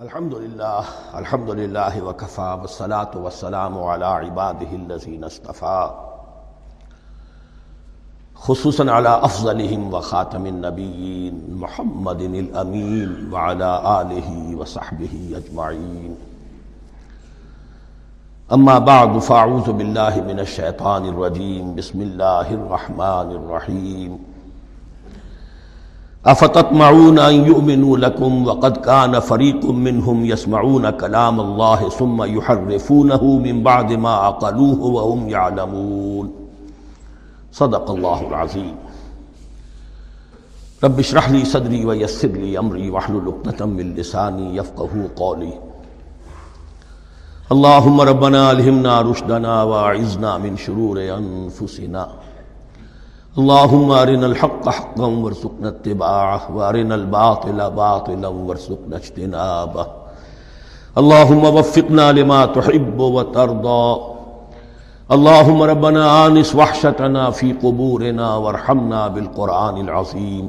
الحمد لله الحمد لله وكفى والصلاة والسلام على عباده الذين اصطفى خصوصا على أفضلهم وخاتم النبيين محمد الأمين وعلى آله وصحبه أجمعين أما بعد فأعوذ بالله من الشيطان الرجيم بسم الله الرحمن الرحيم افتطمعون ان يؤمنوا لكم وقد كان فريق منهم يسمعون كلام الله ثم يحرفونه من بعد ما عقلوه وهم يعلمون صدق الله العظيم رب اشرح لي صدري ويسر لي امري واحلل عقدة من لساني يفقهوا قولي اللهم ربنا الهمنا رشدنا واعذنا من شرور انفسنا. اللهم ارنا الحق حقا وارزقنا اتباعه وارنا الباطل باطلا وارزقنا اجتنابه. اللهم وفقنا لما تحب وترضى. اللهم ربنا آنس وحشتنا في قبورنا وارحمنا بالقرآن العظيم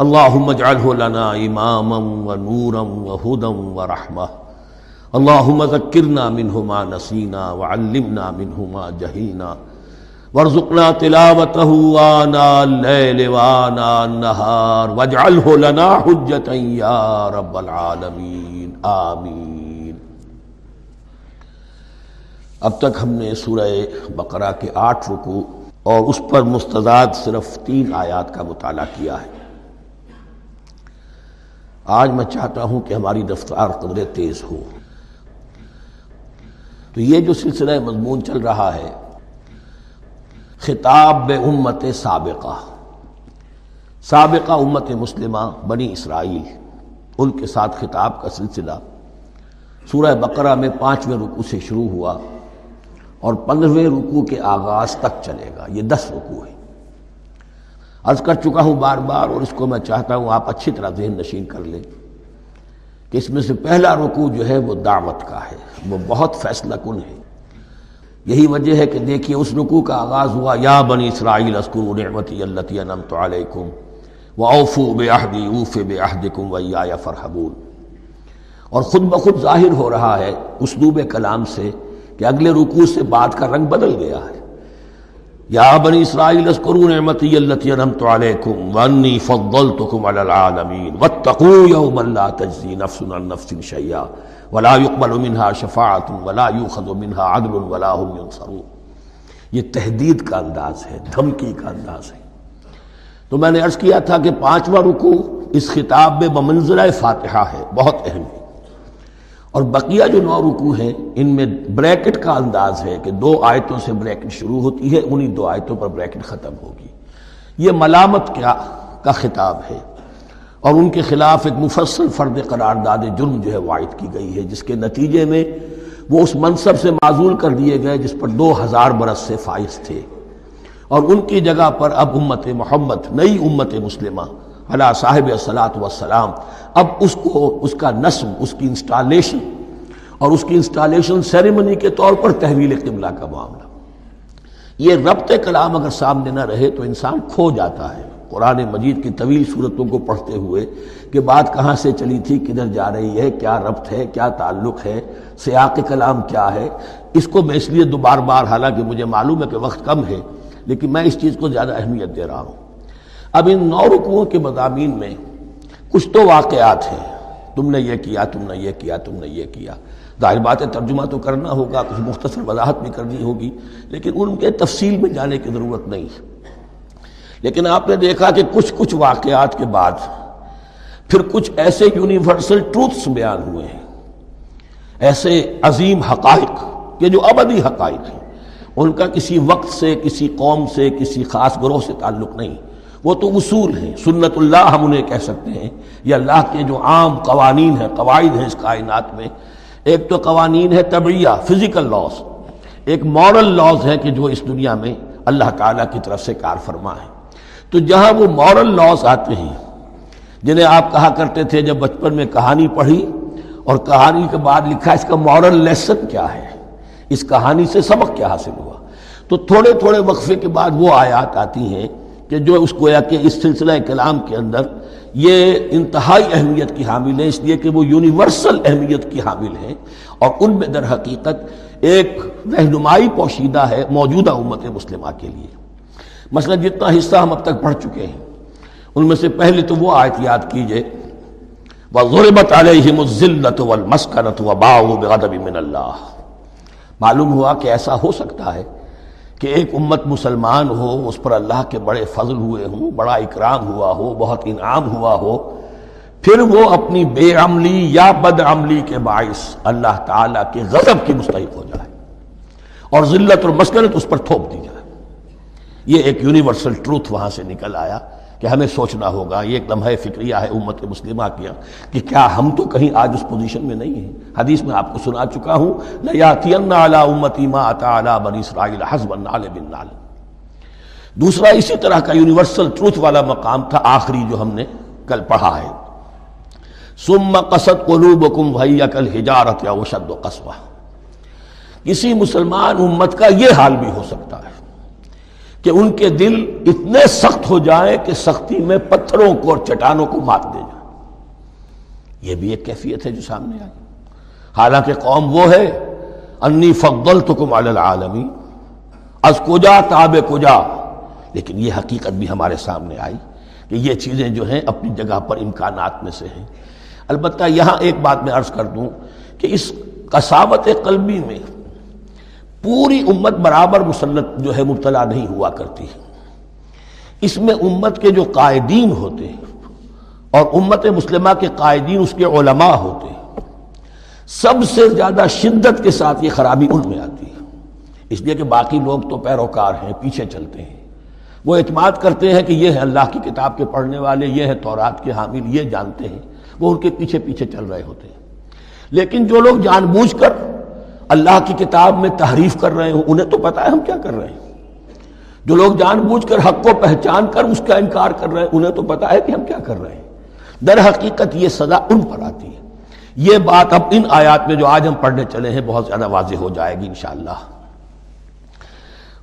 اللهم اجعله لنا إماما ونورا وهدى ورحمة. اللهم ذكرنا منه ما نسينا وعلمنا منه ما جهلنا وارزقنا تلاوته آناء الليل وآناء النهار واجعله لنا حجة يا رب العالمين آمين اب تک ہم نے سورہ بقرہ کے آٹھ رکو اور اس پر مستضاد صرف تین آیات کا مطالعہ کیا ہے۔ آج میں چاہتا ہوں کہ ہماری رفتار قدر تیز ہو۔ تو یہ جو سلسلہ مضمون چل رہا ہے خطاب بے امت سابقہ۔ سابقہ امت مسلمہ بنی اسرائیل، ان کے ساتھ خطاب کا سلسلہ۔ سورہ بقرہ میں پانچویں رکو سے شروع ہوا اور پندرہویں رکو کے آغاز تک چلے گا۔ یہ دس رکو ہے عرض کر چکا ہوں بار بار اور اس کو میں چاہتا ہوں آپ اچھی طرح ذہن نشین کر لیں کہ اس میں سے پہلا رکو جو ہے وہ دعوت کا ہے۔ وہ بہت فیصلہ کن ہے۔ یہی وجہ ہے کہ دیکھیے اس رکوع کا آغاز ہوا، یا بنی اسرائیل اسکر نعمتی اللہ انمت علیکم و اوفو بے عہدی اوف بے عہدکم و یا فرحبون۔ اور خود بخود ظاہر ہو رہا ہے اسلوب کلام سے کہ اگلے رکوع سے بات کا رنگ بدل گیا ہے۔ یا بنی اسرائیل اسکروا نعمتی اللہ انمت علیکم وانی فضلتکم علی العالمین واتقوا یوما لا تجزی نفس عن نفس شیئا ولا يقبل منها شفاعت ولا يؤخذ منها عدل ولا هم ينصرون یہ تحدید کا انداز ہے، دھمکی کا انداز ہے۔ تو میں نے عرض کیا تھا کہ پانچواں رکو اس خطاب میں بمنزلہ فاتحہ ہے، بہت اہم۔ ہے اور بقیہ جو نو رکو ہیں، ان میں بریکٹ کا انداز ہے کہ دو آیتوں سے بریکٹ شروع ہوتی ہے، انہی دو آیتوں پر بریکٹ ختم ہوگی۔ یہ ملامت کیا کا خطاب ہے۔ اور ان کے خلاف ایک مفصل فرد قرارداد جرم جو ہے وائد کی گئی ہے، جس کے نتیجے میں وہ اس منصب سے معذول کر دیے گئے، جس پر دو ہزار برس سے فائز تھے۔ اور ان کی جگہ پر اب امت محمد، نئی امت مسلمہ علا صاحب صلاۃ وسلام اب اس کو اس کا نصب، اس کی انسٹالیشن اور اس کی انسٹالیشن سیریمنی کے طور پر تحویل قبلہ کا معاملہ۔ یہ ربط کلام اگر سامنے نہ رہے تو انسان کھو جاتا ہے۔ قرآن مجید کی طویل صورتوں کو پڑھتے ہوئے کہ بات کہاں سے چلی تھی، کدھر جا رہی ہے، کیا ربط ہے، کیا تعلق ہے، سیاق کلام کیا ہے۔ اس کو میں اس لیے دوبار بار، حالانکہ مجھے معلوم ہے کہ وقت کم ہے، لیکن میں اس چیز کو زیادہ اہمیت دے رہا ہوں۔ اب ان نو رکوؤں کے مضامین میں کچھ تو واقعات ہیں۔ تم نے یہ کیا، تم نے یہ کیا، تم نے یہ کیا۔ ظاہر بات ہے ترجمہ تو کرنا ہوگا، کچھ مختصر وضاحت بھی کرنی ہوگی، لیکن ان کے تفصیل میں جانے کی ضرورت نہیں۔ لیکن آپ نے دیکھا کہ کچھ کچھ واقعات کے بعد پھر کچھ ایسے یونیورسل ٹروتھس بیان ہوئے ہیں۔ ایسے عظیم حقائق کہ جو ابدی حقائق ہیں۔ ان کا کسی وقت سے، کسی قوم سے، کسی خاص گروہ سے تعلق نہیں۔ وہ تو اصول ہیں۔ سنت اللہ ہم انہیں کہہ سکتے ہیں۔ یا اللہ کے جو عام قوانین ہیں، قواعد ہیں اس کائنات میں۔ ایک تو قوانین ہے طبعیہ فزیکل لاس ایک مورل لاز ہے کہ جو اس دنیا میں اللہ تعالیٰ کی طرف سے کار فرما ہے۔ تو جہاں وہ مورل لاس آتے ہیں، جنہیں آپ کہا کرتے تھے جب بچپن میں کہانی پڑھی، اور کہانی کے بعد لکھا اس کا مورل لیسن کیا ہے؟ اس کہانی سے سبق کیا حاصل ہوا؟ تو تھوڑے تھوڑے وقفے کے بعد وہ آیات آتی ہیں۔ کہ جو اس گویا کہ اس سلسلہ کلام کے اندر یہ انتہائی اہمیت کی حامل ہیں، اس لیے کہ وہ یونیورسل اہمیت کی حامل ہیں۔ اور ان میں در حقیقت ایک رہنمائی پوشیدہ ہے موجودہ امت مسلمہ کے لیے۔ مثلا جتنا حصہ ہم اب تک پڑھ چکے ہیں، ان میں سے پہلے تو وہ آیت یاد کیجیے، وَضُرِبَتْ عَلَيْهِمُ الزِّلَّةُ وَالْمَسْكَنَةُ وَبَاعُوا بِغَضَبٍ مِّنَ اللَّهِ۔ معلوم ہوا کہ ایسا ہو سکتا ہے کہ ایک امت مسلمان ہو، اس پر اللہ کے بڑے فضل ہوئے ہوں، بڑا اکرام ہوا ہو، بہت انعام ہوا ہو، پھر وہ اپنی بے عملی یا بد عملی کے باعث اللہ تعالیٰ کے غضب کی مستحق ہو جائے اور ذلت اور مسکنت اس پر تھوپ دی جائے۔ یہ ایک یونیورسل ٹروتھ وہاں سے نکل آیا۔ کہ ہمیں سوچنا ہوگا، یہ ایک لمحہ فکریہ ہے امت مسلمہ کیا، کہ کیا ہم تو کہیں آج اس پوزیشن میں نہیں ہیں؟ حدیث میں آپ کو سنا چکا ہوں دوسرا اسی طرح کا یونیورسل ٹروتھ والا مقام تھا، آخری جو ہم نے کل پڑھا ہے۔ سم قصد قلوبکم بھیا کل ہجارت یا وشد و قصبہ کسی مسلمان امت کا یہ حال بھی ہو سکتا ہے۔ کہ ان کے دل اتنے سخت ہو جائیں کہ سختی میں پتھروں کو اور چٹانوں کو مات دے جائیں۔ یہ بھی ایک کیفیت ہے جو سامنے آئی۔ حالانکہ قوم وہ ہے، انی فقبل تو کم العالمی از کجا تاب کجا۔ لیکن یہ حقیقت بھی ہمارے سامنے آئی کہ یہ چیزیں جو ہیں اپنی جگہ پر امکانات میں سے ہیں۔ البتہ یہاں ایک بات میں عرض کر دوں کہ اس کساوت قلبی میں پوری امت برابر مسلط جو ہے مبتلا نہیں ہوا کرتی اس میں امت کے جو قائدین ہوتے ہیں اور امت مسلمہ کے قائدین اس کے علماء ہوتے ہیں، سب سے زیادہ شدت کے ساتھ یہ خرابی ان میں آتی ہے۔ اس لیے کہ باقی لوگ تو پیروکار ہیں، پیچھے چلتے ہیں۔ وہ اعتماد کرتے ہیں کہ یہ ہے اللہ کی کتاب کے پڑھنے والے، یہ ہے تورات کے حامل، یہ جانتے ہیں۔ وہ ان کے پیچھے پیچھے چل رہے ہوتے ہیں۔ لیکن جو لوگ جان بوجھ کر اللہ کی کتاب میں تحریف کر رہے ہوں انہیں تو پتا ہے ہم کیا کر رہے ہیں۔ جو لوگ جان بوجھ کر حق کو پہچان کر اس کا انکار کر رہے ہیں، انہیں تو پتا ہے کہ ہم کیا کر رہے ہیں۔ در حقیقت یہ سزا ان پر آتی ہے۔ یہ بات اب ان آیات میں جو آج ہم پڑھنے چلے ہیں، بہت زیادہ واضح ہو جائے گی انشاءاللہ۔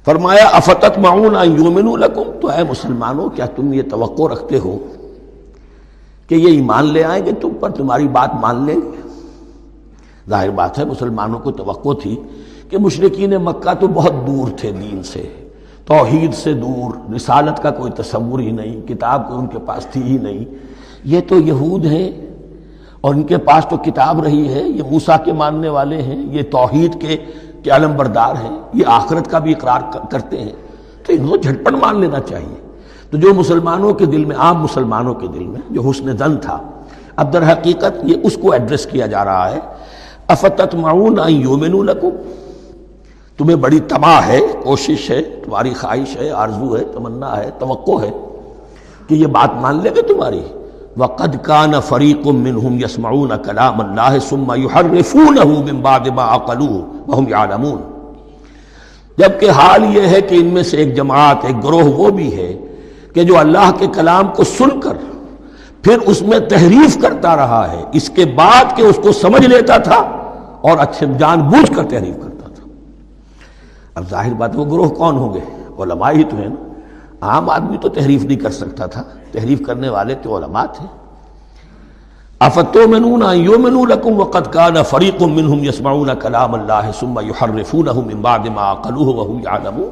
فرمایا افتت معون یومن لکم؟ تو اے مسلمانوں، کیا تم یہ توقع رکھتے ہو کہ یہ ایمان لے آئیں گے؟ تم پر تمہاری بات مان لیں گے۔ ظاہر بات ہے، مسلمانوں کو توقع تھی کہ مشرقین مکہ تو بہت دور تھے دین سے۔ توحید سے دور، رسالت کا کوئی تصور ہی نہیں، کتاب کوئی ان کے پاس تھی ہی نہیں۔ یہ تو یہود ہیں اور ان کے پاس تو کتاب رہی ہے، یہ موسا کے ماننے والے ہیں، یہ توحید کے کے علم بردار ہیں، یہ آخرت کا بھی اقرار کرتے ہیں۔ تو انہوں جھٹپٹ مان لینا چاہیے۔ تو جو مسلمانوں کے دل میں، عام مسلمانوں کے دل میں جو حسن دن تھا، اب در حقیقت یہ اس کو ایڈریس کیا جا رہا ہے۔ افتت معاون یومن لکم؟ تمہیں بڑی تباہ ہے، کوشش ہے، تمہاری خواہش ہے، آرزو ہے، تمنا ہے، توقع ہے کہ یہ بات مان لے گے تمہاری۔ وقد کان فریق منہم یسمعون کلام اللہ ثم یحرفونہ من بعد ما عقلوه وهم يعلمون جبکہ حال یہ ہے کہ ان میں سے ایک جماعت، ایک گروہ وہ بھی ہے کہ جو اللہ کے کلام کو سن کر پھر اس میں تحریف کرتا رہا ہے۔ اس کے بعد کہ اس کو سمجھ لیتا تھا اور اچھے جان بوجھ کر تحریف کرتا تھا۔ اب ظاہر بات وہ گروہ کون ہوں گے؟ علماء ہی تو ہیں نا۔ عام آدمی تو تحریف نہیں کر سکتا تھا۔ تحریف کرنے والے تو علماء تھے۔ افتو منون یومن لکم وقد کان فریق منہم یسمعون کلام اللہ ثم یحرفونہ من بعد ما قلوہ وهم یعلمون۔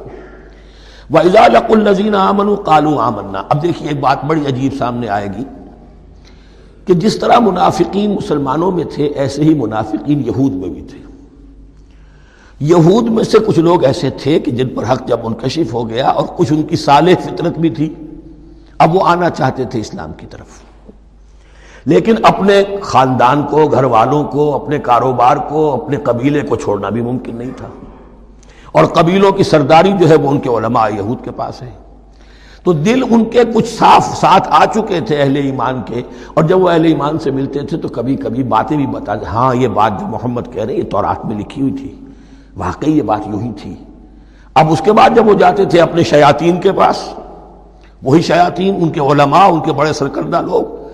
وَإِذَا لَقُوا الَّذِينَ آمَنُوا قَالُوا آمَنَّا۔ اب دیکھیں ایک بات بڑی عجیب سامنے آئے گی۔ کہ جس طرح منافقین مسلمانوں میں تھے، ایسے ہی منافقین یہود میں بھی تھے۔ یہود میں سے کچھ لوگ ایسے تھے کہ جن پر حق جب منکشف ہو گیا اور کچھ ان کی صالح فطرت بھی تھی۔ اب وہ آنا چاہتے تھے اسلام کی طرف۔ لیکن اپنے خاندان کو، گھر والوں کو، اپنے کاروبار کو، اپنے قبیلے کو چھوڑنا بھی ممکن نہیں تھا۔ اور قبیلوں کی سرداری جو ہے وہ ان کے علماء یہود کے پاس ہے۔ تو دل ان کے کچھ صاف ساتھ آ چکے تھے اہل ایمان کے۔ اور جب وہ اہل ایمان سے ملتے تھے تو کبھی کبھی باتیں بھی بتا دیں ہاں یہ بات جو محمد کہہ رہے یہ تورات میں لکھی ہوئی تھی۔ واقعی یہ بات یوں ہی تھی۔ اب اس کے بعد جب وہ جاتے تھے اپنے شیاطین کے پاس، وہی شیاطین، ان کے علماء، ان کے بڑے سرکردہ لوگ،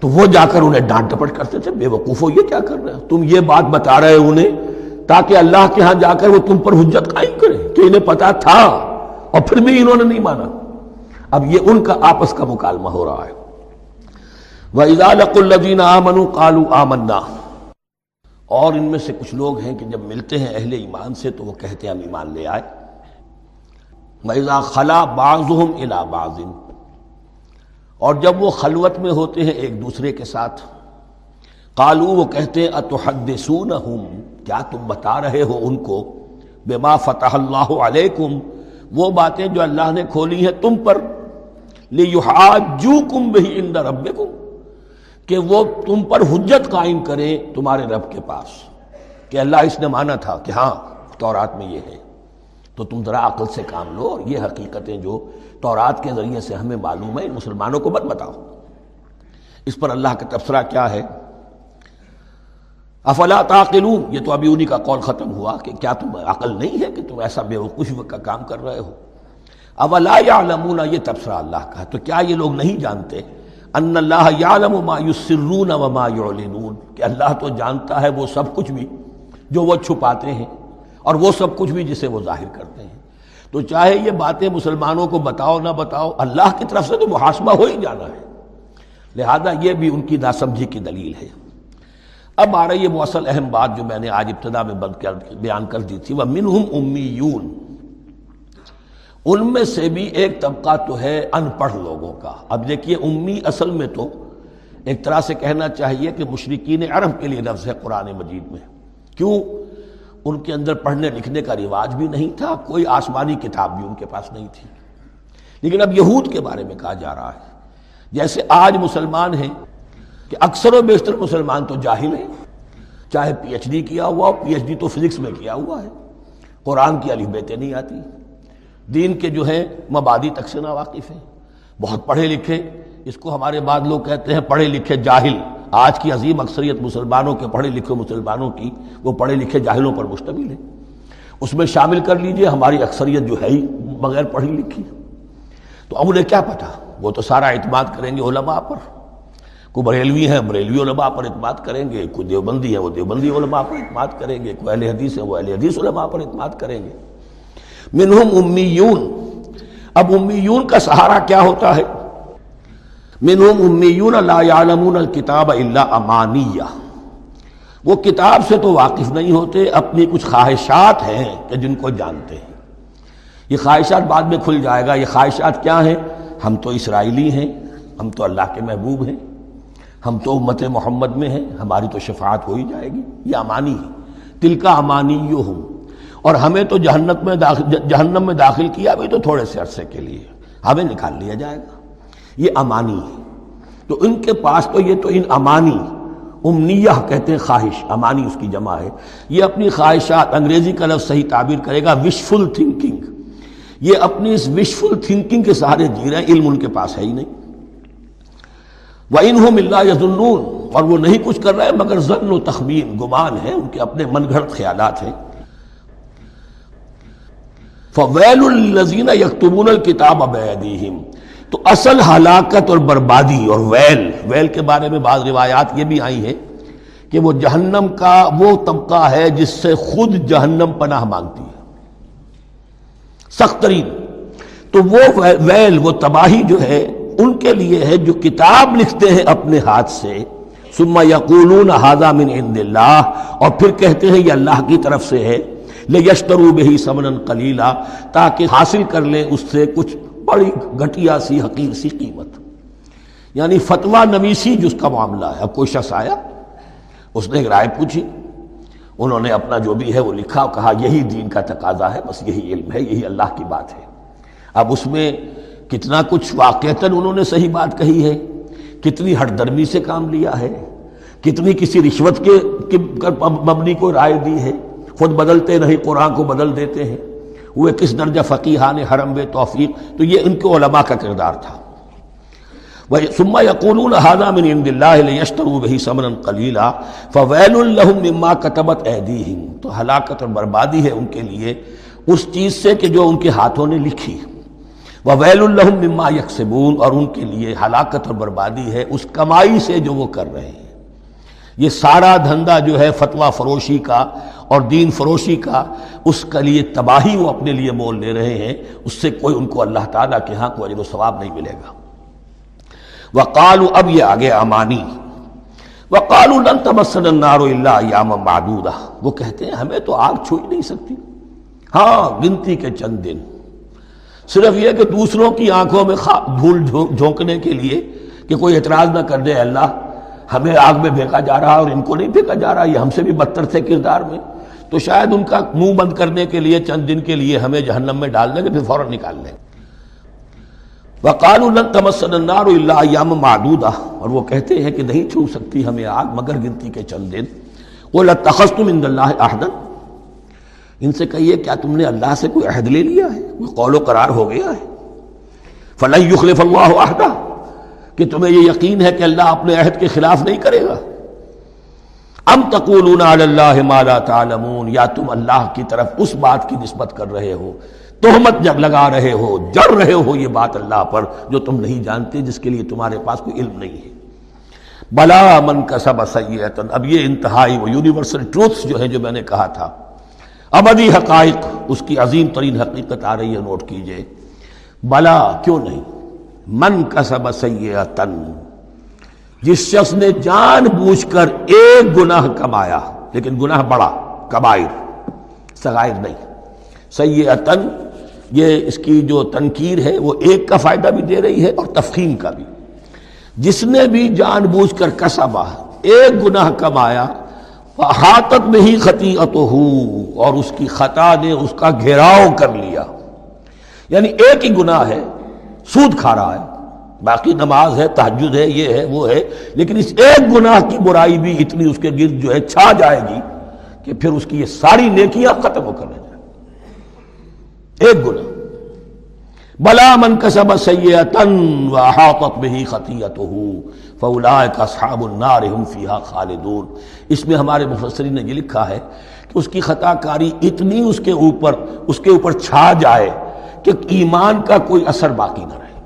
تو وہ جا کر انہیں ڈانٹ ٹپٹ کرتے تھے۔ بے وقوف ہو، یہ کیا کر رہے ہیں تم یہ بات بتا رہے انہیں تاکہ اللہ کے ہاں جا کر وہ تم پر حجت قائم کرے کہ انہیں پتا تھا اور پھر بھی انہوں نے نہیں مانا۔ اب یہ ان کا آپس کا مکالمہ ہو رہا ہے۔ وہ اضالق الدین آمن کالو آمنا۔ اور ان میں سے کچھ لوگ ہیں کہ جب ملتے ہیں اہل ایمان سے تو وہ کہتے ہیں ہم ایمان لے آئے۔ میزا خلا بعضهم الا بعض۔ اور جب وہ خلوت میں ہوتے ہیں ایک دوسرے کے ساتھ۔ قالو وہ کہتے ہیں اتحدثونہم کیا تم بتا رہے ہو ان کو؟ بما فتح اللہ علیکم وہ باتیں جو اللہ نے کھولی ہیں تم پر۔ لیحاجوکم بہی عند ربکم کہ وہ تم پر حجت قائم کرے تمہارے رب کے پاس۔ کہ اللہ اس نے مانا تھا کہ ہاں تورات میں یہ ہے۔ تو تم ذرا عقل سے کام لو اور یہ حقیقتیں جو تورات کے ذریعے سے ہمیں معلوم ہے مسلمانوں کو مت بتاؤ۔ اس پر اللہ کا تبصرہ کیا ہے؟ افلا تعقلون؟ یہ تو ابھی انہی کا قول ختم ہوا کہ کیا تم عقل نہیں ہے کہ تم ایسا بے وقوف کا کام کر رہے ہو؟ اولا یعلمون؟ یہ تبصرہ اللہ کا تو کیا یہ لوگ نہیں جانتے؟ ان اللہ یعلم ما یسرون وما یعلنون۔ کہ اللہ تو جانتا ہے وہ سب کچھ بھی جو وہ چھپاتے ہیں اور وہ سب کچھ بھی جسے وہ ظاہر کرتے ہیں۔ تو چاہے یہ باتیں مسلمانوں کو بتاؤ، نہ بتاؤ، اللہ کی طرف سے تو محاسبہ ہو ہی جانا ہے۔ لہذا یہ بھی ان کی ناسمجھی کی دلیل ہے۔ اب آ رہی ہے موصل اہم بات جو میں نے آج ابتدا میں بند کر بیان کر دی تھی۔ وہ منہم امیون۔ ان میں سے بھی ایک طبقہ تو ہے ان پڑھ لوگوں کا۔ اب دیکھیے امی اصل میں تو ایک طرح سے کہنا چاہیے کہ مشرقین عرب کے لیے لفظ ہے قرآن مجید میں۔ کیوں؟ ان کے اندر پڑھنے لکھنے کا رواج بھی نہیں تھا، کوئی آسمانی کتاب بھی ان کے پاس نہیں تھی۔ لیکن اب یہود کے بارے میں کہا جا رہا ہے۔ جیسے آج مسلمان ہیں کہ اکثر و بیشتر مسلمان تو جاہل ہیں۔ چاہے پی ایچ ڈی کیا ہوا، پی ایچ ڈی تو فزکس میں کیا ہوا ہے۔ قرآن کی علی بیتیں نہیں آتی۔ دین کے جو ہیں، مبادی تک سے نا واقف ہیں۔ بہت پڑھے لکھے۔ اس کو ہمارے بعد لوگ کہتے ہیں پڑھے لکھے جاہل۔ آج کی عظیم اکثریت مسلمانوں کے پڑھے لکھے مسلمانوں کی، وہ پڑھے لکھے جاہلوں پر مشتمل ہے اس میں شامل کر لیجیے، ہماری اکثریت جو ہے ہی بغیر پڑھی لکھی۔ تو اب انہیں کیا پتا وہ تو سارا اعتماد کریں گے علماء پر۔ کوئی بریلوی ہیں، بریلوی علماء پر اعتماد کریں گے، کوئی دیوبندی ہے وہ دیوبندی علماء پر اعتماد کریں گے، کوئی اہل حدیث ہے وہ اہل حدیث علماء پر اعتماد کریں گے۔ منہم امیون، اب امیون کا سہارا کیا ہوتا ہے؟ منہم امیون لا یعلمون الکتاب الا امانیہ۔ وہ کتاب سے تو واقف نہیں ہوتے، اپنی کچھ خواہشات ہیں کہ جن کو جانتے ہیں۔ یہ خواہشات بعد میں کھل جائے گا، یہ خواہشات کیا ہیں؟ ہم تو اسرائیلی ہیں، ہم تو اللہ کے محبوب ہیں۔ ہم تو امت محمد میں ہیں، ہماری تو شفاعت ہو ہی جائے گی، یہ امانی ہے۔ تل کا امانی یو ہوں اور ہمیں تو جہنت میں داخل، جہنم میں داخل کیا بھی تو تھوڑے سے عرصے کے لیے۔ ہمیں نکال لیا جائے گا۔ یہ امانی ہے۔ تو ان کے پاس تو یہ تو ان امانی، امنیہ کہتے ہیں خواہش، امانی اس کی جمع ہے۔ یہ اپنی خواہشات انگریزی کا لفظ صحیح تعبیر کرے گا وشفل تھنکنگ یہ اپنی اس وشفل تھنکنگ کے سہارے جی رہے ہیں علم ان کے پاس ہے ہی نہیں۔ وہ ان ملا یزنون اور وہ نہیں کچھ کر رہے مگر ضن و تخمین گمان ہے ان کے اپنے من گھڑت خیالات ہیں۔ فویل الزین یکتبون الکتاب ابیدیہم تو اصل ہلاکت اور بربادی اور ویل ویل کے بارے میں بعض روایات یہ بھی آئی ہیں کہ وہ جہنم کا وہ طبقہ ہے جس سے خود جہنم پناہ مانگتی ہے۔ سخت ترین۔ تو وہ ویل، وہ تباہی جو ہے ان کے لیے ہے جو کتاب لکھتے ہیں اپنے ہاتھ سے۔ سما یقولون حاضہ من عند اللہ۔ اور پھر کہتے ہیں یہ اللہ کی طرف سے ہے۔ لے یشترو بہی سمن کلیلہ تاکہ حاصل کر لیں اس سے کچھ بڑی گھٹیا سی، حقیر سی قیمت۔ یعنی فتوا نویسی جس کا معاملہ ہے۔ اب کوئی شخص آیا، اس نے ایک رائے پوچھی۔ انہوں نے اپنا جو بھی ہے وہ لکھا کہا، یہی دین کا تقاضا ہے، بس یہی علم ہے، یہی اللہ کی بات ہے۔ اب اس میں کتنا کچھ واقعتاً انہوں نے صحیح بات کہی ہے، کتنی ہٹ درمی سے کام لیا ہے، کتنی کسی رشوت کے مبنی کو رائے دی ہے۔ خود بدلتے نہیں، قرآن کو بدل دیتے ہیں۔ ہوئے کس درجہ فقیحان حرم بے توفیق، تو یہ ان کے علماء کا کردار تھا۔ ثم يقولون هذا من عند الله ليشتروا به ثمنا قليلا فويل لهم مما كتبت ايديهم تو ہلاکت اور بربادی ہے ان کے لیے۔ اس چیز سے کہ جو ان کے ہاتھوں نے لکھی۔ وویل لهم مما يكسبون اور ان کے لیے ہلاکت اور بربادی ہے اس کمائی سے جو وہ کر رہے ہیں۔ یہ سارا دھندا جو ہے فتوہ فروشی کا اور دین فروشی کا، اس کا لیے تباہی وہ اپنے لیے مول لے رہے ہیں۔ اس سے کوئی ان کو اللہ تعالیٰ کے ہاں کوئی و ثواب نہیں ملے گا۔ وہ اب یہ آگے امانی وہ کالو تمسن النار اللہ یام معدودہ وہ کہتے ہیں، ہمیں تو آگ چھو ہی نہیں سکتی۔ ہاں گنتی کے چند دن۔ صرف یہ کہ دوسروں کی آنکھوں میں دھول جھونکنے کے لیے کہ کوئی اعتراض نہ کر دے، اللہ ہمیں آگ میں پھینکا جا رہا اور ان کو نہیں پھینکا جا رہا، یہ ہم سے بھی بدتر تھے کردار میں۔ تو شاید ان کا منہ بند کرنے کے لیے، چند دن کے لیے ہمیں جہنم میں ڈال دیں گے، پھر فوراً نکال لیں۔ وقال تمسن النار اللہ یام معدودہ۔ اور وہ کہتے ہیں کہ نہیں چھو سکتی ہمیں آگ، مگر گنتی کے چند دن۔ وہ تم ان اللہ عہدن ان سے کہیے کیا تم نے اللہ سے کوئی عہد لے لیا ہے؟ کوئی قول و قرار ہو گیا ہے؟ فلح یخلف اللہ عہدہ کہ تمہیں یہ یقین ہے کہ اللہ اپنے عہد کے خلاف نہیں کرے گا۔ ام تقولون علی اللہ ما لا تعلمون؟ یا تم اللہ کی طرف اس بات کی نسبت کر رہے ہو۔ تہمت جب لگا رہے ہو، جڑ رہے ہو یہ بات اللہ پر جو تم نہیں جانتے، جس کے لیے تمہارے پاس کوئی علم نہیں ہے۔ بلا من کا سب اب یہ انتہائی وہ یونیورسل ٹروتھس جو ہے جو میں نے کہا تھا۔ ابدی حقائق، اس کی عظیم ترین حقیقت آ رہی ہے، نوٹ کیجیے۔ بلا، کیوں نہیں؟ من کا سب جس شخص نے جان بوجھ کر ایک گناہ کمایا، لیکن گناہ بڑا، کبائر سغائر نہیں۔ سیئتن یہ اس کی جو تنقیر ہے، وہ ایک کا فائدہ بھی دے رہی ہے اور تفخیم کا بھی۔ جس نے بھی جان بوجھ کر کسبا، ایک گناہ کمایا ہاتت میں ہی خطی اور اس کی خطا نے اس کا گھیراؤ کر لیا۔ یعنی ایک ہی گناہ ہے، سود کھا رہا ہے۔ باقی نماز ہے تحجد ہے، یہ ہے، وہ ہے۔ لیکن اس ایک گناہ کی برائی بھی اتنی اس کے گرد جو ہے چھا جائے گی کہ پھر اس کی یہ ساری نیکیاں ختم ہو کر رہ جائیں۔ ایک گناہ۔ بلا من کسب سیئتن وحاطت به خطیئته فاولئک اصحاب النار هم فيها خالدون۔ اس میں ہمارے مفسرین نے یہ لکھا ہے کہ اس کی خطا کاری اتنی اس کے اوپر، اس کے اوپر چھا جائے کہ ایمان کا کوئی اثر باقی نہ رہے۔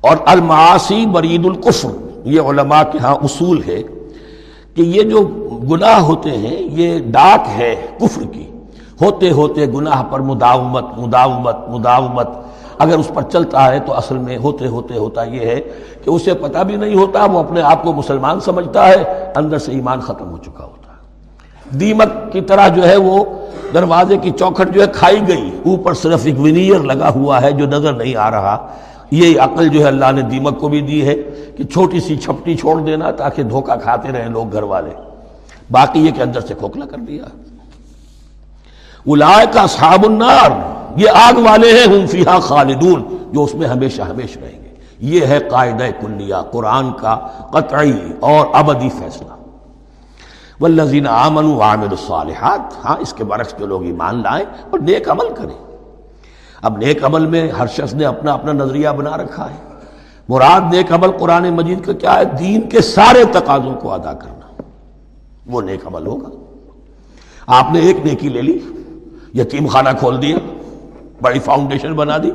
اور المعاصی برید القفر یہ علماء کے ہاں اصول ہے کہ یہ جو گناہ ہوتے ہیں، یہ ڈاک ہے کفر کی۔ ہوتے ہوتے گناہ پر مداومت مداومت مداومت۔ اگر اس پر چلتا ہے تو اصل میں ہوتے ہوتے ہوتا یہ ہے کہ اسے پتہ بھی نہیں ہوتا، وہ اپنے آپ کو مسلمان سمجھتا ہے، اندر سے ایمان ختم ہو چکا ہوتا ہے۔ دیمک کی طرح جو ہے وہ دروازے کی چوکھٹ جو ہے کھائی گئی۔ اوپر صرف ایک ونیئر لگا ہوا ہے جو نظر نہیں آ رہا۔ یہ عقل جو ہے اللہ نے دیمک کو بھی دی ہے کہ چھوٹی سی چھپٹی چھوڑ دینا تاکہ دھوکہ کھاتے رہیں لوگ گھر والے۔ باقی یہ کہ اندر سے کھوکھلا کر دیا۔ الائے کا صحاب النار، یہ آگ والے ہیں، ہم فیہا خالدون، جو اس میں ہمیشہ ہمیشہ رہیں گے۔ یہ ہے قاعدہ کلیہ، قرآن کا قطعی اور ابدی فیصلہ۔ والذین آمنوا وعملوا الصالحات ہاں اس کے برعکس جو لوگ ایمان لائیں اور نیک عمل کریں۔ اب نیک عمل میں ہر شخص نے اپنا اپنا نظریہ بنا رکھا ہے۔ مراد نیک عمل قرآن مجید کا کیا ہے؟ دین کے سارے تقاضوں کو ادا کرنا۔ وہ نیک عمل ہوگا۔ آپ نے ایک نیکی لے لی۔ یتیم خانہ کھول دیا بڑی فاؤنڈیشن بنا دی۔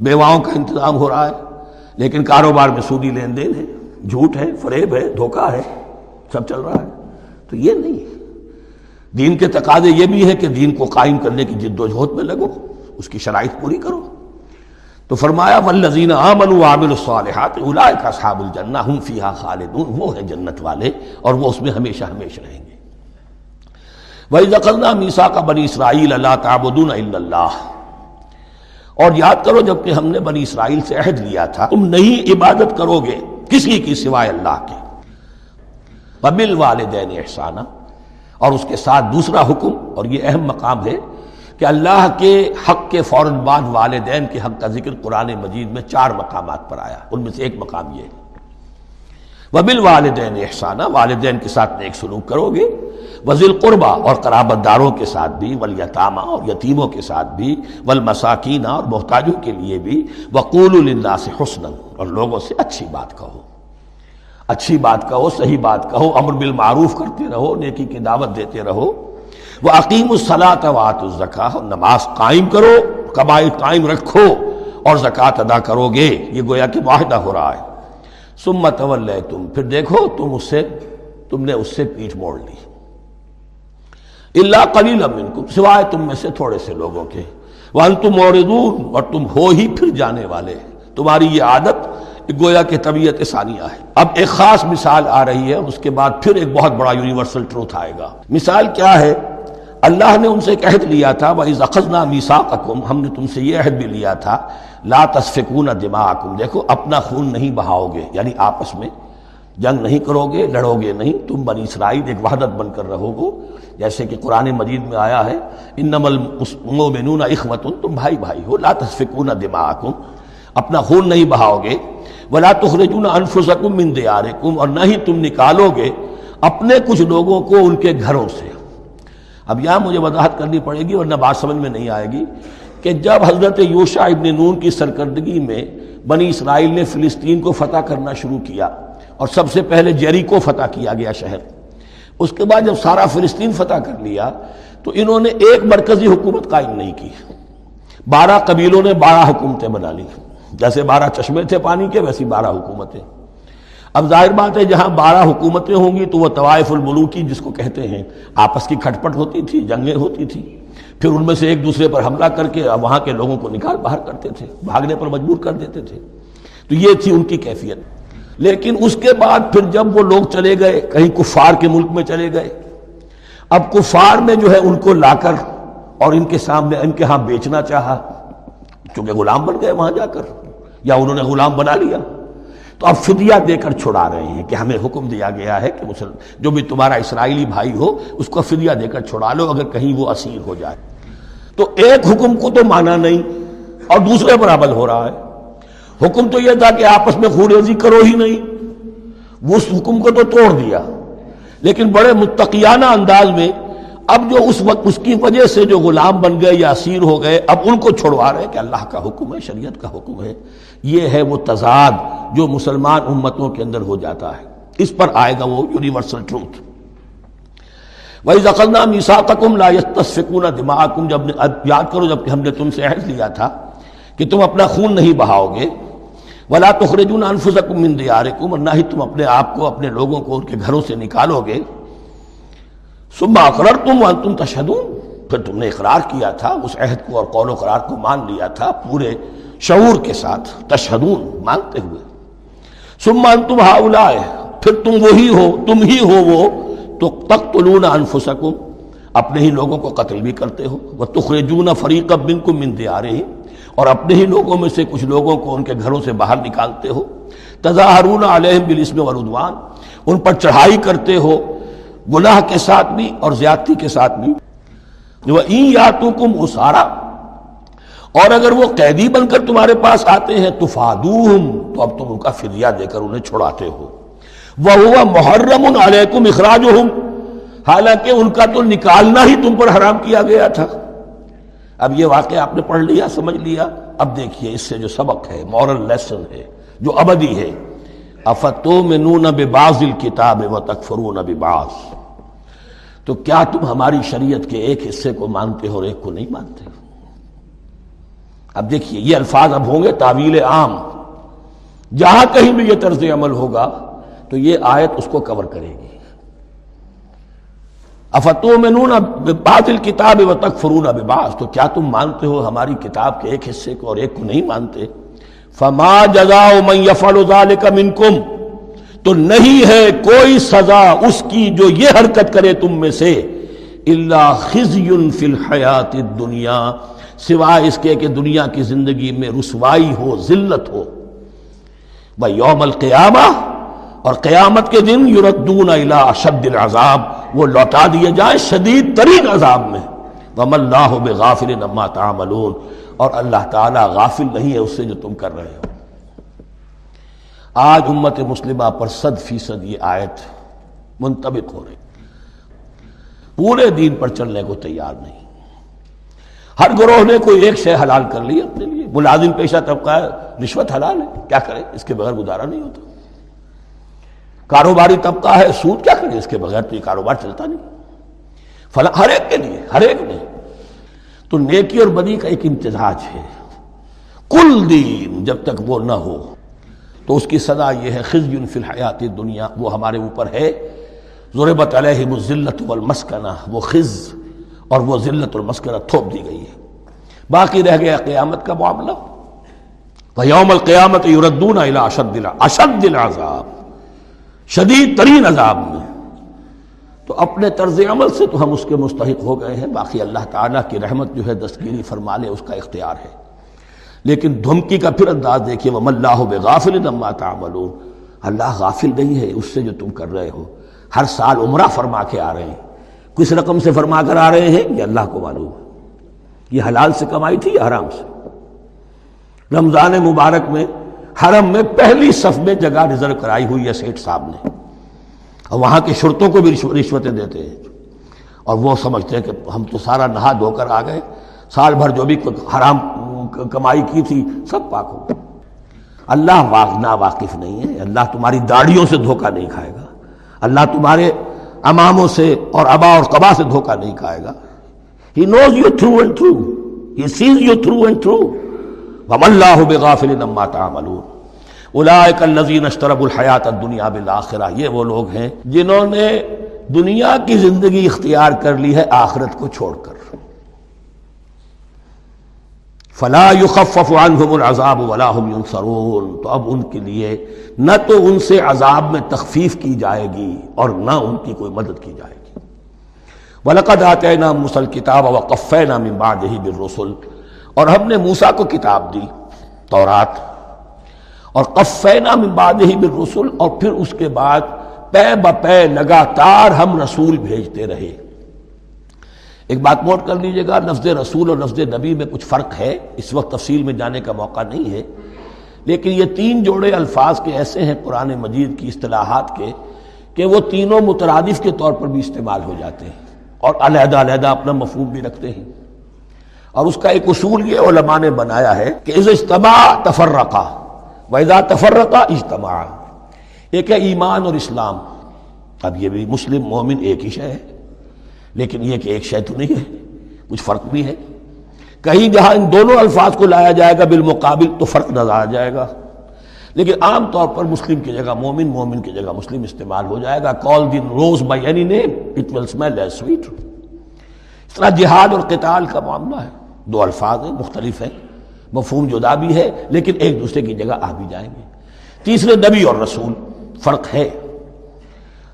بیواؤں کا انتظام ہو رہا ہے، لیکن کاروبار میں سودی لین دین ہے، جھوٹ ہے، فریب ہے، دھوکہ ہے، سب چل رہا ہے۔ تو یہ نہیں دین کے تقاضے یہ بھی ہے کہ دین کو قائم کرنے کی جد و جہد میں لگو، اس کی شرائط پوری کرو۔ تو فرمایا والذین آمنوا وعملوا الصالحات اولئک اصحاب الجنہ هم فیہا خالدون، وہ ہے جنت والے اور وہ اس میں ہمیشہ ہمیشہ رہیں گے۔ وہی وَإِذَا قَلْنَا مِيثَاقَ بَنِي اسرائیل لا تعبدون الا اللہ اور یاد کرو جبکہ ہم نے بنی اسرائیل سے عہد لیا تھا، تم نہیں عبادت کرو گے کسی کی سوائے اللہ کے ببل والدین احسانہ اور اس کے ساتھ دوسرا حکم، اور یہ اہم مقام ہے کہ اللہ کے حق کے فوراً بعد والدین کے حق کا ذکر قرآن مجید میں چار مقامات پر آیا، ان میں سے ایک مقام یہ ہے۔ وبل والدین احسانہ والدین کے ساتھ نیک سلوک کرو گے۔ وزیر قربا اور قرابت داروں کے ساتھ بھی ولیطامہ اور یتیموں کے ساتھ بھی ولمساکینہ اور محتاجوں کے لیے بھی۔ وقول اللہ سے حسن اور لوگوں سے اچھی بات کہو۔ اچھی بات کہو، صحیح بات کہو، امر بالمعروف کرتے رہو، نیکی کی دعوت دیتے رہو۔ وہ عقیم الصلاۃ وات الزکا نماز قائم کرو کمائی قائم رکھو اور زکوٰۃ ادا کرو گے۔ یہ گویا کہ معاہدہ ہو رہا ہے۔ سمت تم پھر دیکھو تم اس سے، تم نے اس سے پیٹھ موڑ لی۔ اللہ کلیل منکم سوائے تم میں سے تھوڑے سے لوگوں کے۔ وہ تم اور اور تم ہو ہی پھر جانے والے۔ تمہاری یہ عادت گویا کہ طبیعت ثانیہ ہے اب ایک خاص مثال آ رہی ہے، اس کے بعد پھر ایک بہت بڑا یونیورسل ٹروتھ آئے گا۔ مثال کیا ہے؟ اللہ نے ان سے ایک عہد لیا تھا وہ زخذنا میسا ہم نے تم سے یہ عہد بھی لیا تھا، لا تصفکون دماغکم دیکھو اپنا خون نہیں بہاؤ گے یعنی آپس میں جنگ نہیں کرو گے لڑو گے نہیں، تم بنی اسرائیل ایک وحدت بن کر رہو گو۔ جیسے کہ قرآن مجید میں آیا ہے انم المؤمنون اخوت تم بھائی بھائی ہو، لا تصفکون دماغکم اپنا خون نہیں بہاؤ گے ولا تخرجون انفسکم من دیارکم اور نہ ہی تم نکالو گے اپنے کچھ لوگوں کو ان کے گھروں سے۔ اب یہاں مجھے وضاحت کرنی پڑے گی ورنہ بات سمجھ میں نہیں آئے گی کہ جب حضرت یوشا ابن نون کی سرکردگی میں بنی اسرائیل نے فلسطین کو فتح کرنا شروع کیا اور سب سے پہلے جیری کو فتح کیا گیا شہر، اس کے بعد جب سارا فلسطین فتح کر لیا تو انہوں نے ایک مرکزی حکومت قائم نہیں کی۔ بارہ قبیلوں نے بارہ حکومتیں بنا لی۔ جیسے بارہ چشمے تھے پانی کے، ویسی بارہ حکومتیں۔ اب ظاہر بات ہے جہاں بارہ حکومتیں ہوں گی تو وہ طوائف الملوکی جس کو کہتے ہیں۔ آپس کی کھٹپٹ ہوتی تھی، جنگیں ہوتی تھی پھر ان میں سے ایک دوسرے پر حملہ کر کے وہاں کے لوگوں کو نکال باہر کرتے تھے، بھاگنے پر مجبور کر دیتے تھے۔ تو یہ تھی ان کی کیفیت۔ لیکن اس کے بعد پھر جب وہ لوگ چلے گئے، کہیں کفار کے ملک میں چلے گئے۔ اب کفار میں جو ہے ان کو لا کر اور ان کے سامنے، ان کے ہاں بیچنا چاہا۔ چونکہ غلام بن گئے وہاں جا کر، یا انہوں نے غلام بنا لیا۔ تو اب فدیہ دے کر چھڑا رہے ہیں کہ ہمیں حکم دیا گیا ہے کہ مسلم جو بھی تمہارا اسرائیلی بھائی ہو، اس کو فدیہ دے کر چھڑا لو اگر کہیں وہ اسیر ہو جائے۔ تو ایک حکم کو تو مانا نہیں اور دوسرے پر عمل ہو رہا ہے۔ حکم تو یہ تھا کہ آپس میں خوریزی کرو ہی نہیں۔ وہ اس حکم کو تو توڑ دیا۔ لیکن بڑے متقیانہ انداز میں اب جو اس وقت اس کی وجہ سے جو غلام بن گئے یا اسیر ہو گئے، اب ان کو چھوڑوا رہے کہ اللہ کا حکم ہے، شریعت کا حکم ہے۔ یہ ہے وہ تضاد جو مسلمان امتوں کے اندر ہو جاتا ہے۔ اس پر آئے گا وہ یونیورسل ٹروتھ وہی زخلنا میسا تکم لا تصفکون دماغ جب یاد کرو، جبکہ ہم نے تم سے عہد لیا تھا کہ تم اپنا خون نہیں بہاؤ گے۔ ولا تخرجون انفسکم من دیارکم اور نہ ہی تم اپنے آپ کو، اپنے لوگوں کو ان کے گھروں سے نکالو گے۔ صبح اقرر تم تم تشدون پھر تم نے اقرار کیا تھا، اس عہد کو اور قول و قرار کو مان لیا تھا پورے شعور کے ساتھ، تشہدون مانتے ہوئے۔ سمان تم ہاؤلا پھر تم وہی ہو، تم ہی ہو وہ، تو تک تلون انفسکم۔ اپنے ہی لوگوں کو قتل بھی کرتے ہو۔ وہ تخرجون فریق بن کو مندے آ اور اپنے ہی لوگوں میں سے کچھ لوگوں کو ان کے گھروں سے باہر نکالتے ہو۔ تظاہرون علیہم بالاسم والعدوان۔ ان پر چڑھائی کرتے ہو۔ گناہ کے ساتھ بھی اور زیادتی کے ساتھ بھی۔ وہ این یا تو کم اسارا۔ اور اگر وہ قیدی بن کر تمہارے پاس آتے ہیں تو فادوہم تو اب تم ان کا فدیہ دے کر انہیں چھڑاتے ہو۔ وہ ہوا محرم علیکم اخراج حالانکہ ان کا تو نکالنا ہی تم پر حرام کیا گیا تھا۔ اب یہ واقعہ آپ نے پڑھ لیا، سمجھ لیا۔ اب دیکھیے، اس سے جو سبق ہے مورل لیسن ہے، جو ابدی ہے افتو میں نون باز کتاب و تکفرون باز تو کیا تم ہماری شریعت کے ایک حصے کو مانتے ہو اور ایک کو نہیں مانتے ہو؟ اب دیکھیے، یہ الفاظ اب ہوں گے تعویل عام۔ جہاں کہیں بھی یہ طرز عمل ہوگا، تو یہ آیت اس کو کور کرے گی۔ افتو میں نون باطل کتاب و تک فرون باز تو کیا تم مانتے ہو ہماری کتاب کے ایک حصے کو اور ایک کو نہیں مانتے؟ فما جزا من یفعل ذلك منکم، تو نہیں ہے کوئی سزا اس کی جو یہ حرکت کرے تم میں سے اللہ خزی فی الحیات الدنیا، سوائے اس کے کہ دنیا کی زندگی میں رسوائی ہو، ذلت ہو۔ بھائی یوم القیامہ، اور قیامت کے دن یوردون الا شد العذاب، وہ لوٹا دیے جائیں شدید ترین عذاب میں۔ وم اللہ بغافل نما تعملون۔ اور اللہ تعالیٰ غافل نہیں ہے اس سے جو تم کر رہے ہو۔ آج امت مسلمہ پر صد فیصد یہ آیت منطبق ہو رہی۔ پورے دین پر چلنے کو تیار نہیں۔ ہر گروہ نے کوئی ایک شے حلال کر لی اپنے لیے۔ ملازم پیشہ طبقہ ہے، رشوت حلال ہے۔ کیا کرے؟ اس کے بغیر گزارا نہیں ہوتا۔ کاروباری طبقہ ہے، سود کیا کرے؟ اس کے بغیر تو یہ کاروبار چلتا نہیں۔ فلاں، ہر ایک کے لیے، ہر ایک نے۔ تو نیکی اور بدی کا ایک امتزاج ہے۔ کل دین جب تک وہ نہ ہو، تو اس کی سزا یہ ہے خز فی الحیات دنیا، وہ ہمارے اوپر ہے۔ ضربت علیہ ذلت والمسکنہ، وہ خز اور وہ ذلت المسکرت تھوپ دی گئی ہے۔ باقی رہ گیا قیامت کا معاملہ۔ یوم القیامت یوردون اشد اشد العذاب۔ شدید ترین عذاب میں۔ تو اپنے طرز عمل سے تو ہم اس کے مستحق ہو گئے ہیں۔ باقی اللہ تعالیٰ کی رحمت جو ہے دستگیری فرما لے، اس کا اختیار ہے۔ لیکن دھمکی کا پھر انداز دیکھیے وہ اللہ بے غافل تعملون۔ اللہ غافل نہیں ہے، اس سے جو تم کر رہے ہو۔ ہر سال عمرہ فرما کے آ رہے ہیں۔ کس رقم سے فرما کر آ رہے ہیں؟ یہ اللہ کو معلوم ہے۔ یہ حلال سے کمائی تھی یا حرام سے؟ رمضان مبارک میں، حرم میں پہلی صف میں جگہ ریزرو کرائی ہوئی ہے سیٹ صاحب نے۔ اور وہاں کے شرطوں کو بھی رشوتیں دیتے ہیں۔ اور وہ سمجھتے ہیں کہ ہم تو سارا نہا دھو کر آ گئے۔ سال بھر جو بھی حرام کمائی کی تھی، سب پاک ہو اللہ نا واقف نہیں ہے۔ اللہ تمہاری داڑیوں سے دھوکہ نہیں کھائے گا۔ اللہ تمہارے اماموں سے اور ابا اور قبا سے دھوکہ نہیں کھائے گا۔ He knows you through and through he sees you through and through اللہ بغافل نما تعملون۔ اولائک الذین اشترب الحیات الدنیا بالآخرہ، یہ وہ لوگ ہیں جنہوں نے دنیا کی زندگی اختیار کر لی ہے، آخرت کو چھوڑ کر۔ فلا يخفف عنهم العذاب ولا هم ينصرون تو اب ان کے لیے نہ تو ان سے عذاب میں تخفیف کی جائے گی اور نہ ان کی کوئی مدد کی جائے گی۔ وَلَقَدْ آتَيْنَا مُوسَى الْكِتَابَ وَقَفَّيْنَا مِن بَعْدِهِ بِالرُّسُلِ۔ اور ہم نے موسیٰ کو کتاب دی، تورات۔ اور قفینا من بعد ہی بالرسل اور پھر اس کے بعد پے بپے لگاتار ہم رسول بھیجتے رہے۔ ایک بات نوٹ کر لیجیے گا، لفظ رسول اور لفظ نبی میں کچھ فرق ہے، اس وقت تفصیل میں جانے کا موقع نہیں ہے۔ لیکن یہ تین جوڑے الفاظ کے ایسے ہیں قرآن مجید کی اصطلاحات کے کہ وہ تینوں مترادف کے طور پر بھی استعمال ہو جاتے ہیں اور علیحدہ علیحدہ اپنا مفہوم بھی رکھتے ہیں۔ اور اس کا ایک اصول یہ علماء نے بنایا ہے کہ اس اجتماع تفرقہ ویزا تفرقہ اجتماع ایک ہے ایمان اور اسلام؟ اب یہ بھی مسلم مومن ایک ہی شے ہے، لیکن یہ کہ ایک شے تو نہیں ہے، کچھ فرق بھی ہے۔ کہیں جہاں ان دونوں الفاظ کو لایا جائے گا بالمقابل تو فرق نظر آ جائے گا۔ لیکن عام طور پر مسلم کی جگہ مومن مومن کی جگہ مسلم استعمال ہو جائے گا۔ Call the rose by any name it will smell as sweet اس طرح جہاد اور قتال کا معاملہ ہے۔ دو الفاظ ہیں، مختلف ہیں۔ مفہوم جدا بھی ہے، لیکن ایک دوسرے کی جگہ آ بھی جائیں گے۔ تیسرے، نبی اور رسول، فرق ہے۔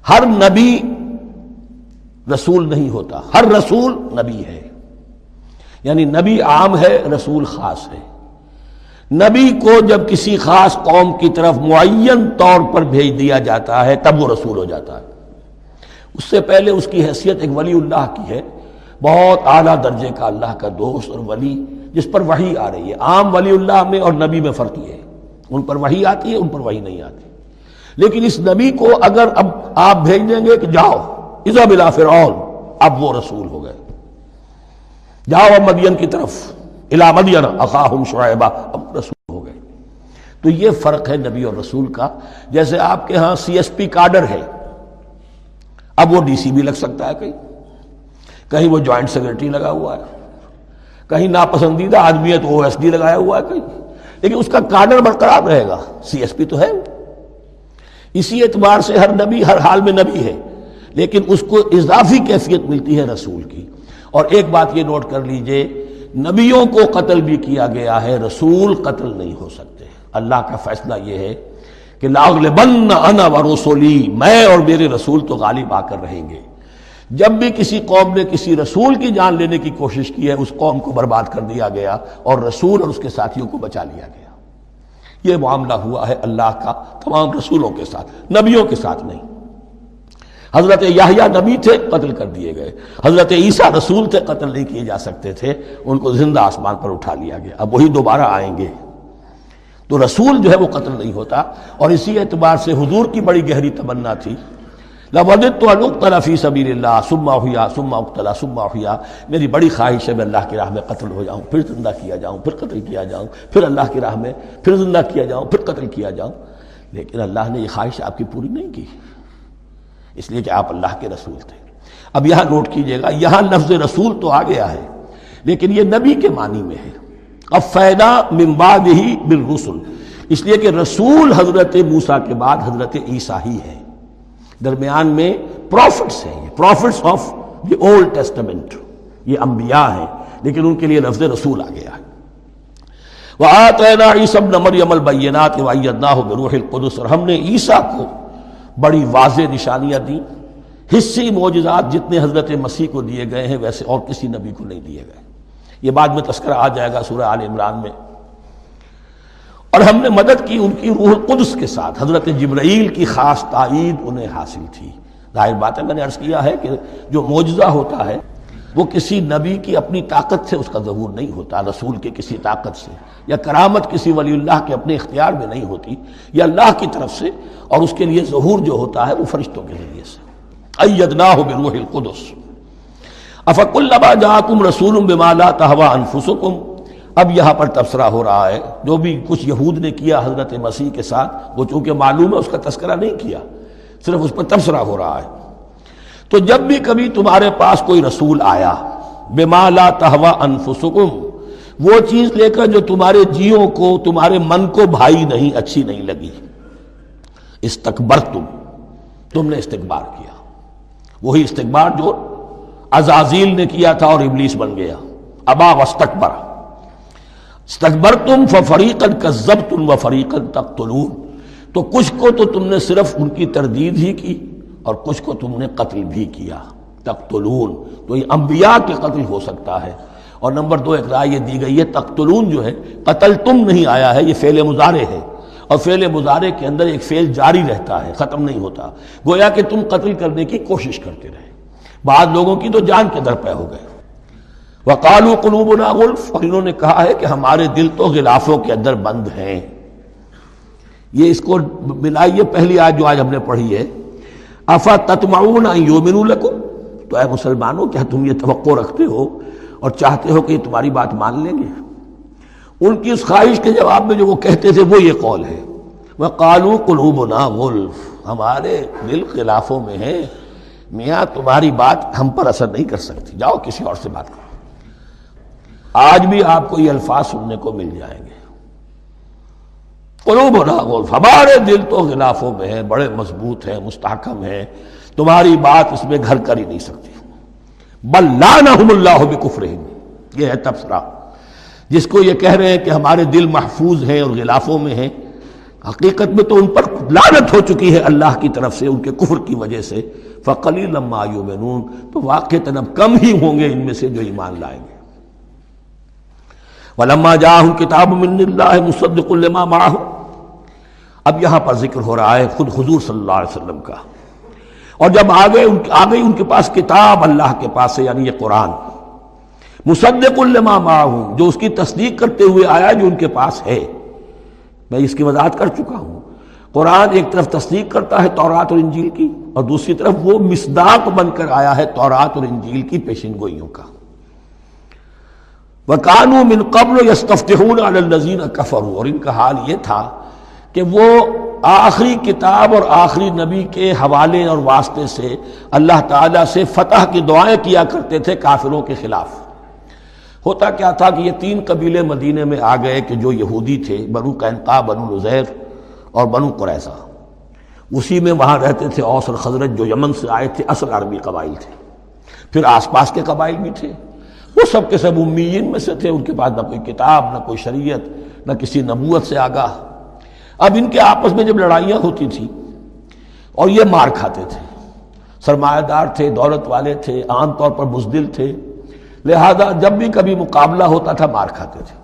ہر نبی رسول نہیں ہوتا، ہر رسول نبی ہے۔ یعنی نبی عام ہے، رسول خاص ہے۔ نبی کو جب کسی خاص قوم کی طرف معین طور پر بھیج دیا جاتا ہے، تب وہ رسول ہو جاتا ہے۔ اس سے پہلے اس کی حیثیت ایک ولی اللہ کی ہے۔ بہت اعلیٰ درجے کا اللہ کا دوست اور ولی جس پر وہی آ رہی ہے۔ عام ولی اللہ میں اور نبی میں فرق یہ ہے۔ ان پر وہی آتی ہے، ان پر وہی نہیں آتی۔ لیکن اس نبی کو اگر اب آپ بھیج دیں گے کہ جاؤ ازا بلا فرعون، اب وہ رسول ہو گئے۔ جاؤ اب مدین کی طرف الا مدین، اخاہم شعیبہ، اب رسول ہو گئے۔ تو یہ فرق ہے نبی اور رسول کا۔ جیسے آپ کے ہاں سی ایس پی کارڈر ہے، اب وہ ڈی سی بھی لگ سکتا ہے کہیں۔ کہیں وہ جوائنٹ سیکرٹری لگا ہوا ہے۔ کہیں ناپسندیدہ آدمی ہے تو او ایس ڈی لگایا ہوا ہے کہیں لیکن اس کا کارڈر برقرار رہے گا۔ سی ایس پی تو ہے۔ اسی اعتبار سے ہر نبی، ہر حال میں نبی ہے۔ لیکن اس کو اضافی کیفیت ملتی ہے رسول کی۔ اور ایک بات یہ نوٹ کر لیجیے، نبیوں کو قتل بھی کیا گیا ہے، رسول قتل نہیں ہو سکتے۔ اللہ کا فیصلہ یہ ہے کہ لاغل بن انا و رسولی، میں اور میرے رسول تو غالب آ کر رہیں گے۔ جب بھی کسی قوم نے کسی رسول کی جان لینے کی کوشش کی ہے، اس قوم کو برباد کر دیا گیا اور رسول اور اس کے ساتھیوں کو بچا لیا گیا۔ یہ معاملہ ہوا ہے اللہ کا تمام رسولوں کے ساتھ، نبیوں کے ساتھ نہیں۔ حضرت یاہیا نبی تھے، قتل کر دیے گئے۔ حضرت عیسیٰ رسول تھے، قتل نہیں کیے جا سکتے تھے۔ ان کو زندہ آسمان پر اٹھا لیا گیا۔ اب وہی دوبارہ آئیں گے۔ تو رسول جو ہے وہ قتل نہیں ہوتا اور اسی اعتبار سے حضور کی بڑی گہری تمنا تھی۔ لودت تو انقتلا فی سبیل اللہ سما ہوا سما اقتلا سما ہوا میری بڑی خواہش ہے میں اللہ کی راہ میں قتل ہو جاؤں، پھر زندہ کیا جاؤں، پھر قتل کیا جاؤں، پھر اللہ کی راہ میں، پھر زندہ کیا جاؤں، پھر قتل کیا جاؤں۔ لیکن اللہ نے یہ خواہش آپ کی پوری نہیں کی۔ اس لیے کہ آپ اللہ کے رسول تھے۔ اب یہاں نوٹ کیجیے گا، یہاں لفظ رسول تو آ گیا ہے، لیکن یہ نبی کے معنی میں ہے۔ اب فائدہ ممباد ہی بالرسل۔ اس لیے کہ رسول حضرت موسا کے بعد حضرت عیسیٰ ہی ہے۔ درمیان میں پروفٹس ہیں یہ. Prophets of the Old Testament یہ انبیاء ہیں، لیکن ان کے لیے لفظ رسول آ گیا ہے۔ وہ عیسب مریم البینات بروح القدس۔ اور ہم نے عیسیٰ کو بڑی واضح نشانیاں دیں۔ حصی معجزات جتنے حضرت مسیح کو دیے گئے ہیں، ویسے اور کسی نبی کو نہیں دیے گئے۔ یہ بعد میں تذکرہ آ جائے گا سورہ آل عمران میں۔ اور ہم نے مدد کی ان کی روح القدس کے ساتھ۔ حضرت جبرائیل کی خاص تائید انہیں حاصل تھی۔ ظاہر بات ہے، میں نے عرض کیا ہے کہ جو معجزہ ہوتا ہے، وہ کسی نبی کی اپنی طاقت سے اس کا ظہور نہیں ہوتا، رسول کے کسی طاقت سے، یا کرامت کسی ولی اللہ کے اپنے اختیار میں نہیں ہوتی، یا اللہ کی طرف سے، اور اس کے لیے ظہور جو ہوتا ہے، وہ فرشتوں کے ذریعے سے۔ ایدناہ بروح القدس۔ افق البا جاکم رسول بمالا تہوا انفسکم۔ اب یہاں پر تبصرہ ہو رہا ہے۔ جو بھی کچھ یہود نے کیا حضرت مسیح کے ساتھ، وہ چونکہ معلوم ہے، اس کا تذکرہ نہیں کیا۔ صرف اس پر تبصرہ ہو رہا ہے۔ تو جب بھی کبھی تمہارے پاس کوئی رسول آیا بے مالا تہوا انفسکم وہ چیز لے کر جو تمہارے جیوں کو، تمہارے من کو بھائی نہیں، اچھی نہیں لگی۔ استقبر تم تم نے استقبار کیا۔ وہی استقبار جو ازازیل نے کیا تھا اور ابلیس بن گیا۔ ابا وسطبر استقبر تم فریقن کا ضبط و فریقن تک تو کچھ کو تو تم نے صرف ان کی تردید ہی کی اور کچھ کو تم نے قتل بھی کیا۔ تختلون تو یہ انبیاء کے قتل ہو سکتا ہے۔ اور نمبر دو، ایک رائے یہ دی گئی ہے تختلون جو ہے، قتل تم نہیں آیا ہے، یہ فعل مظاہرے ہے۔ اور فعل مظاہرے کے اندر ایک فعل جاری رہتا ہے، ختم نہیں ہوتا۔ گویا کہ تم قتل کرنے کی کوشش کرتے رہے۔ بعض لوگوں کی تو جان کے در پہ ہو گئے۔ وقالو قلوب غلف، اور انہوں نے کہا ہے کہ ہمارے دل تو غلافوں کے اندر بند ہیں۔ یہ اس کو ملائیے پہلی آج جو آج ہم نے پڑھی ہے۔ افا تتمعون یومن لکم؟ تو اے مسلمانوں، کیا تم یہ توقع رکھتے ہو اور چاہتے ہو کہ یہ تمہاری بات مان لیں گے؟ ان کی اس خواہش کے جواب میں جو وہ کہتے تھے، وہ یہ قول ہے۔ وہ کالو قلوب غلف، ہمارے دل خلافوں میں ہے میاں، تمہاری بات ہم پر اثر نہیں کر سکتی۔ جاؤ کسی اور سے بات کرو۔ آج بھی آپ کو یہ الفاظ سننے کو مل جائیں گے۔ قلوب غلف ہمارے دل تو خلافوں میں ہیں، بڑے مضبوط ہیں، مستحکم ہیں۔ تمہاری بات اس میں گھر کر ہی نہیں سکتی۔ بل لعنہم اللہ بکفرہم۔ یہ ہے تبصرہ۔ جس کو یہ کہہ رہے ہیں کہ ہمارے دل محفوظ ہیں اور غلافوں میں ہیں، حقیقت میں تو ان پر لانت ہو چکی ہے اللہ کی طرف سے، ان کے کفر کی وجہ سے۔ فقلی لما یومنون تو واقع تنب کم ہی ہوں گے ان میں سے جو ایمان لائیں گے۔ ولما جاہم کتاب من اللہ مصدق لما معہم اب یہاں پر ذکر ہو رہا ہے خود حضور صلی اللہ علیہ وسلم کا۔ اور جب آگے آ گئی ان کے پاس کتاب اللہ کے پاس سے یعنی یہ قرآن۔ مصدق الما معاہوں جو اس کی تصدیق کرتے ہوئے آیا جو ان کے پاس ہے۔ میں اس کی وضاحت کر چکا ہوں۔ قرآن ایک طرف تصدیق کرتا ہے تورات اور انجیل کی، اور دوسری طرف وہ مصداق بن کر آیا ہے تورات اور انجیل کی پیشن گوئیوں کا۔ وہ قانو من قبل یستفتحون علی الذین کفروا۔ اور ان کا حال یہ تھا کہ وہ آخری کتاب اور آخری نبی کے حوالے اور واسطے سے اللہ تعالیٰ سے فتح کی دعائیں کیا کرتے تھے کافروں کے خلاف۔ ہوتا کیا تھا کہ یہ تین قبیلے مدینے میں آ گئے کہ جو یہودی تھے، بنو قینقا بنو نظیر اور بنو قریضہ اسی میں وہاں رہتے تھے اوس اور خضرت جو یمن سے آئے تھے، اصل عربی قبائل تھے۔ پھر آس پاس کے قبائل بھی تھے۔ وہ سب کے سب امیین میں سے تھے، ان کے پاس نہ کوئی کتاب، نہ کوئی شریعت، نہ کسی نبوت سے آگاہ۔ اب ان کے آپس میں جب لڑائیاں ہوتی تھیں اور یہ مار کھاتے تھے، سرمایہ دار تھے، دولت والے تھے، عام طور پر بزدل تھے، لہذا جب بھی کبھی مقابلہ ہوتا تھا، مار کھاتے تھے۔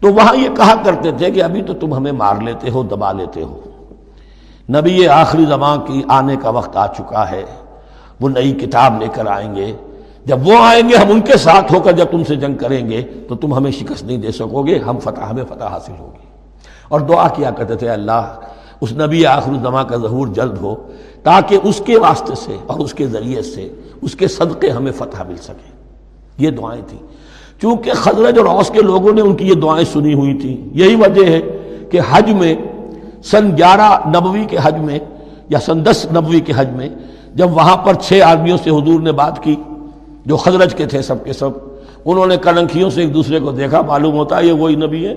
تو وہاں یہ کہا کرتے تھے کہ ابھی تو تم ہمیں مار لیتے ہو، دبا لیتے ہو۔ نبی یہ آخری زمان کی آنے کا وقت آ چکا ہے، وہ نئی کتاب لے کر آئیں گے۔ جب وہ آئیں گے، ہم ان کے ساتھ ہو کر جب تم سے جنگ کریں گے، تو تم ہمیں شکست نہیں دے سکو گے، ہم فتح، ہمیں فتح حاصل ہوگی۔ اور دعا کیا کرتے تھے، اللہ، اس نبی آخر الزما کا ظہور جلد ہو، تاکہ اس کے واسطے سے اور اس کے ذریعے سے، اس کے صدقے ہمیں فتح مل سکے۔ یہ دعائیں تھیں۔ چونکہ خزرج اور اوس کے لوگوں نے ان کی یہ دعائیں سنی ہوئی تھیں۔ یہی وجہ ہے کہ حج میں، سن گیارہ نبوی کے حج میں یا سن دس نبوی کے حج میں، جب وہاں پر چھ آدمیوں سے حضور نے بات کی جو خزرج کے تھے سب کے سب، انہوں نے کلنکھیوں سے ایک دوسرے کو دیکھا، معلوم ہوتا ہے یہ وہی نبی ہے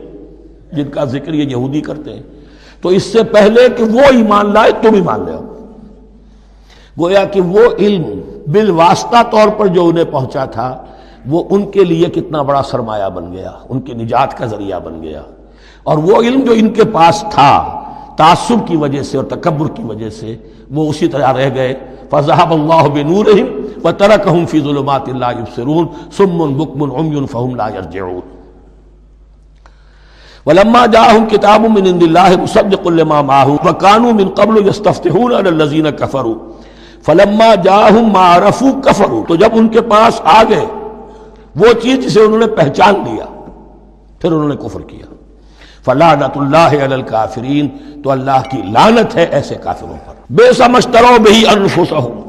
جن کا ذکر یہ یہودی کرتے ہیں۔ تو اس سے پہلے کہ وہ ایمان لائے، تم ایمان لے۔ گویا کہ وہ علم بالواسطہ طور پر جو انہیں پہنچا تھا، وہ ان کے لیے کتنا بڑا سرمایہ بن گیا، ان کی نجات کا ذریعہ بن گیا۔ اور وہ علم جو ان کے پاس تھا تعصب کی وجہ سے اور تکبر کی وجہ سے وہ اسی طرح رہ گئے۔ فضحب اللہ بنور بنورہم وترکہم فی ظلمات لا یبصرون سم بکم عمی فہم لا یرجعون۔ ولما جاءهم كتاب من عند الله مصدق لما معهم وكانوا من قبل يستفتحون على الذين كفروا فلما جاءهم ما عرفوا كفروا تو جب ان کے پاس آ گئے، وہ چیز جسے انہوں نے پہچان لیا، پھر انہوں نے کفر کیا۔ فلعنت اللہ علی الکافرین۔ تو اللہ کی لعنت ہے ایسے کافروں پر۔ بے سمجھترو بہی انفسہم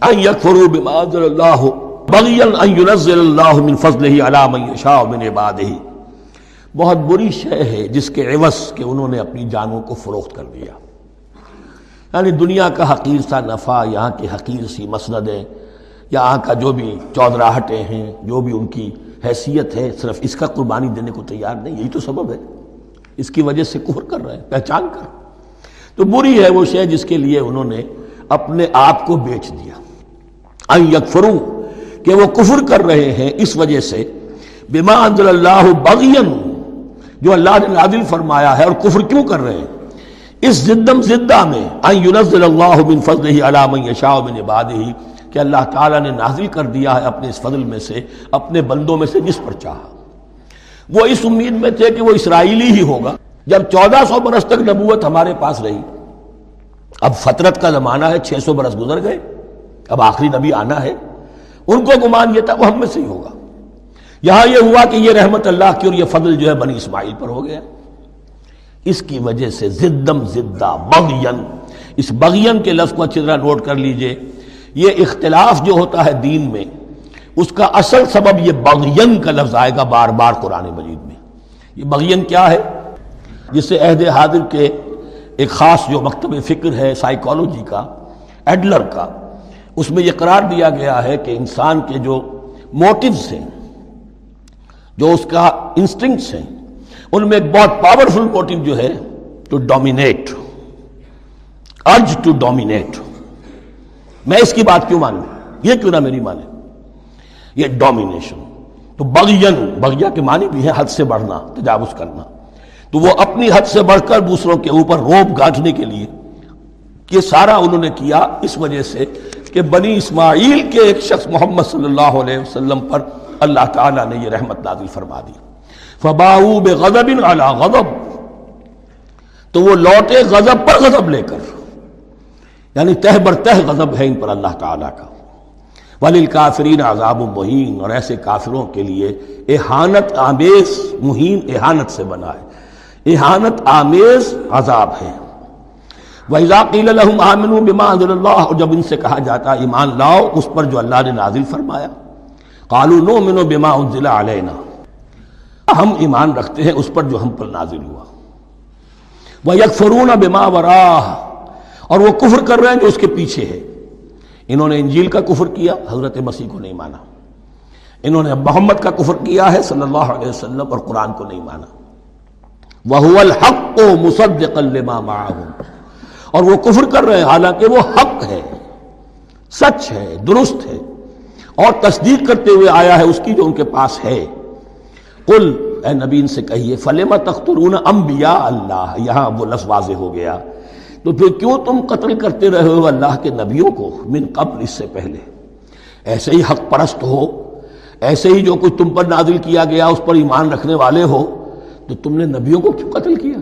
ان یکفروا بما انزل اللہ۔ بغیا ان ينزل اللہ من فضلہ علی من یشاء من عبادہ بہت بری شے ہے جس کے عوض کہ انہوں نے اپنی جانوں کو فروخت کر دیا۔ یعنی دنیا کا حقیر سا نفع، یہاں کی حقیر سی مسندیں یہاں کا جو بھی چودراہٹیں ہیں، جو بھی ان کی حیثیت ہے، صرف اس کا قربانی دینے کو تیار نہیں، یہی تو سبب ہے۔ اس کی وجہ سے کفر کر رہے ہیں، پہچان کر تو بری ہے وہ شے جس کے لیے انہوں نے اپنے آپ کو بیچ دیا۔ یکفروں کہ وہ کفر کر رہے ہیں اس وجہ سے۔ بما انزل اللہ بغین جو اللہ نے نازل فرمایا ہے اور کفر کیوں کر رہے ہیں۔ اس زدم زدہ میں، ان ينزل اللہ من فضلہ علی من یشاء من عبادہ، کہ اللہ تعالیٰ نے نازل کر دیا ہے اپنے اس فضل میں سے، اپنے بندوں میں سے جس پر چاہا۔ وہ اس امید میں تھے کہ وہ اسرائیلی ہی ہوگا۔ جب چودہ سو برس تک نبوت ہمارے پاس رہی، اب فطرت کا زمانہ ہے، چھ سو برس گزر گئے، اب آخری نبی آنا ہے۔ ان کو گمان یہ تھا، وہ ہم میں سے ہی ہوگا۔ یہاں یہ ہوا کہ یہ رحمت اللہ کی اور یہ فضل جو ہے بنی اسماعیل پر ہو گیا۔ اس کی وجہ سے زدم زدہ بغین۔ اس بغین کے لفظ کو اچھی طرح نوٹ کر لیجیے۔ یہ اختلاف جو ہوتا ہے دین میں اس کا اصل سبب یہ بغین کا لفظ آئے گا بار بار قرآن مجید میں۔ یہ بغین کیا ہے؟ جس سے عہد حاضر کے ایک خاص جو مکتب فکر ہے سائیکالوجی کا ایڈلر کا، اس میں یہ قرار دیا گیا ہے کہ انسان کے جو موٹیوز ہیں، جو اس کا انسٹنگس ہیں، ان میں ایک بہت پاورفل موٹیو جو ہے to dominate urge to dominate میں اس کی بات کیوں مانوں؟ یہ کیوں نہ میری مانے؟ یہ ڈومینیشن تو بغین بغیا کے معنی بھی ہے حد سے بڑھنا، تجاوز کرنا۔ تو وہ اپنی حد سے بڑھ کر دوسروں کے اوپر روب گانٹنے کے لیے یہ سارا انہوں نے کیا، اس وجہ سے کہ بنی اسماعیل کے ایک شخص محمد صلی اللہ علیہ وسلم پر اللہ تعالیٰ نے یہ رحمت نازل فرما دی۔ فباؤ بے غضب غضب۔ تو وہ لوٹے غضب پر غضب لے کر یعنی تہ بر تہ غضب ہے ان پر اللہ تعالیٰ کا۔ ولیل کافرین عذاب مہین اور ایسے کافروں کے لیے احانت آمیز مہین احانت سے بنا ہے۔ احانت آمیز عذاب ہے۔ وَإِذَا لَهُمْ آمِنُوا بِمَا أَنزَلَ اللَّهُ، اور جب ان سے کہا جاتا ایمان لاؤ، اس پر جو اللہ نے نازل فرمایا، قالوا نؤمن بما انزل علینا ہم ایمان رکھتے ہیں، اس پر جو ہم پر نازل ہوا۔ وَيَكْفُرُونَ بِمَا وَرَاهُ اور وہ کفر کر رہے ہیں جو اس کے پیچھے ہے۔ انہوں نے انجیل کا کفر کیا، حضرت مسیح کو نہیں مانا۔ انہوں نے محمد کا کفر کیا ہے، صلی اللہ علیہ وسلم، اور قرآن کو نہیں مانا۔ وہ الحق و مصدق اور وہ کفر کر رہے ہیں، حالانکہ وہ حق ہے، سچ ہے، درست ہے۔ اور تصدیق کرتے ہوئے آیا ہے، اس کی جو ان کے پاس ہے۔ قل، اے نبی سے کہیے فلما تخترون انبیاء اللہ یہاں وہ لفظ واضح ہو گیا۔ تو پھر کیوں تم قتل کرتے رہے ہو اللہ کے نبیوں کو من قبل اس سے پہلے؟ ایسے ہی حق پرست ہو، ایسے ہی جو کچھ تم پر نازل کیا گیا، اس پر ایمان رکھنے والے ہو، تو تم نے نبیوں کو کیوں قتل کیا؟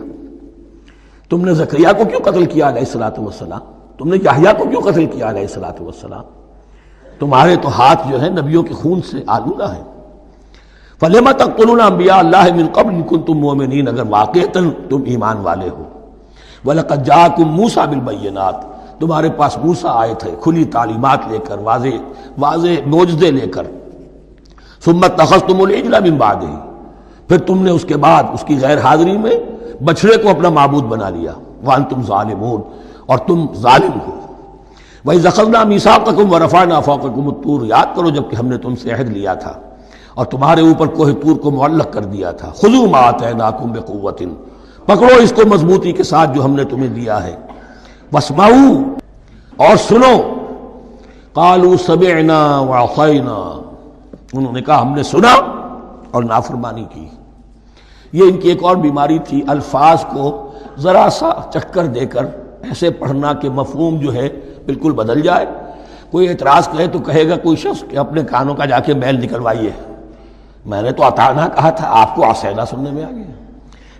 تم نے زکریہ کو کیوں قتل کیا علیہ السلاۃ وسلام تم نے یاہیا کو کیوں قتل کیا علیہ السلاۃ وسلام تمہارے تو ہاتھ جو ہے نبیوں کے خون سے آلودہ ہے فلیما تک انبیاء اللہ من قبل کن تم مومنین اگر واقع تم ایمان والے ہو۔ وَلَقَدْ جَاءَكُمْ مُوسَى بِالْبَيِّنَاتِ تمہارے پاس موسا آئے تھے، کھلی تعلیمات لے کر، واضح واضح موجزے لے کر۔ سمت تخصتم العجل من بعدہ پھر تم نے اس کے بعد اس کی غیر حاضری میں بچڑے کو اپنا معبود بنا لیا۔ وان تم ظالمون، اور تم ظالم ہو۔ وہی زخلنا میساقکم ورفعنا فوقکم الطور۔ یاد کرو جبکہ ہم نے تم سے عہد لیا تھا، اور تمہارے اوپر کوہ طور کو معلق کر دیا تھا۔ خذوا ما آتیناکم بقوۃ پکڑو اس کو مضبوطی کے ساتھ جو ہم نے تمہیں دیا ہے۔ وسماؤ اور سنو۔ کالو سبعنا وعصینا۔ انہوں نے کہا ہم نے سنا اور نافرمانی کی۔ یہ ان کی ایک اور بیماری تھی، الفاظ کو ذرا سا چکر دے کر ایسے پڑھنا کہ مفہوم جو ہے بالکل بدل جائے۔ کوئی اعتراض کرے تو کہے گا کوئی شخص کہ اپنے کانوں کا جا کے میل نکلوائیے۔ میں نے تو اتانا کہا تھا، آپ کو آسیدہ سننے میں آ گیا۔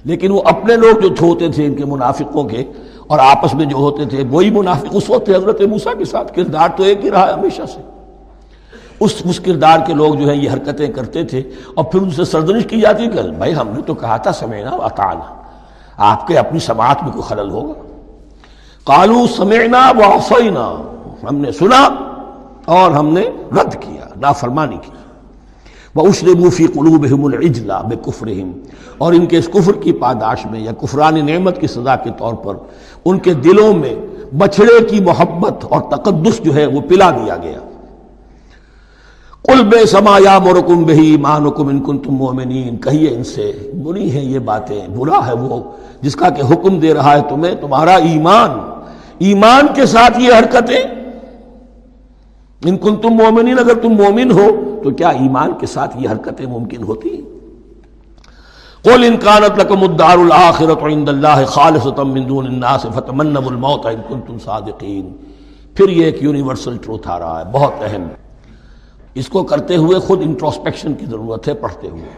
لیکن وہ اپنے لوگ جو ہوتے تھے ان کے منافقوں کے اور آپس میں جو ہوتے تھے، وہی منافق اس وقت حضرت موسا کے ساتھ کردار تو ایک ہی رہا ہے ہمیشہ سے۔ اس اس کردار کے لوگ جو ہیں یہ حرکتیں کرتے تھے اور پھر ان سے سردنش کی جاتی کہ بھائی ہم نے تو کہا تھا سمینا اتانا آپ کے اپنی سماعت میں کوئی خلل ہوگا۔ کالو سمینا واسینا ہم نے سنا اور ہم نے رد کیا، نافرمانی کی۔ وہ اشربوفی قلوب الجلا بے کفرہم اور ان کے اس کفر کی پاداش میں یا کفران نعمت کی سزا کے طور پر ان کے دلوں میں بچھڑے کی محبت اور تقدس جو ہے وہ پلا دیا گیا۔ کل بے سما یا مرکم بہی مان حکم ان کن تم مومنین۔ کہیے ان سے، بری ہیں یہ باتیں، برا ہے وہ۔ جس کا کہ حکم دے رہا ہے تمہیں، تمہارا ایمان۔ ایمان کے ساتھ یہ حرکتیں ان کن تم مومنین، اگر تم مومن ہو، تو کیا ایمان کے ساتھ یہ حرکتیں ممکن ہوتی؟ قل ان كانت لكم الدار الاخره عند الله خالصه من دون الناس فتمنوا الموت ان كنتم صادقين پھر یہ ایک یونیورسل ٹروتھ آ رہا ہے، بہت اہم۔ اس کو کرتے ہوئے خود انٹروسپیکشن کی ضرورت ہے پڑھتے ہوئے۔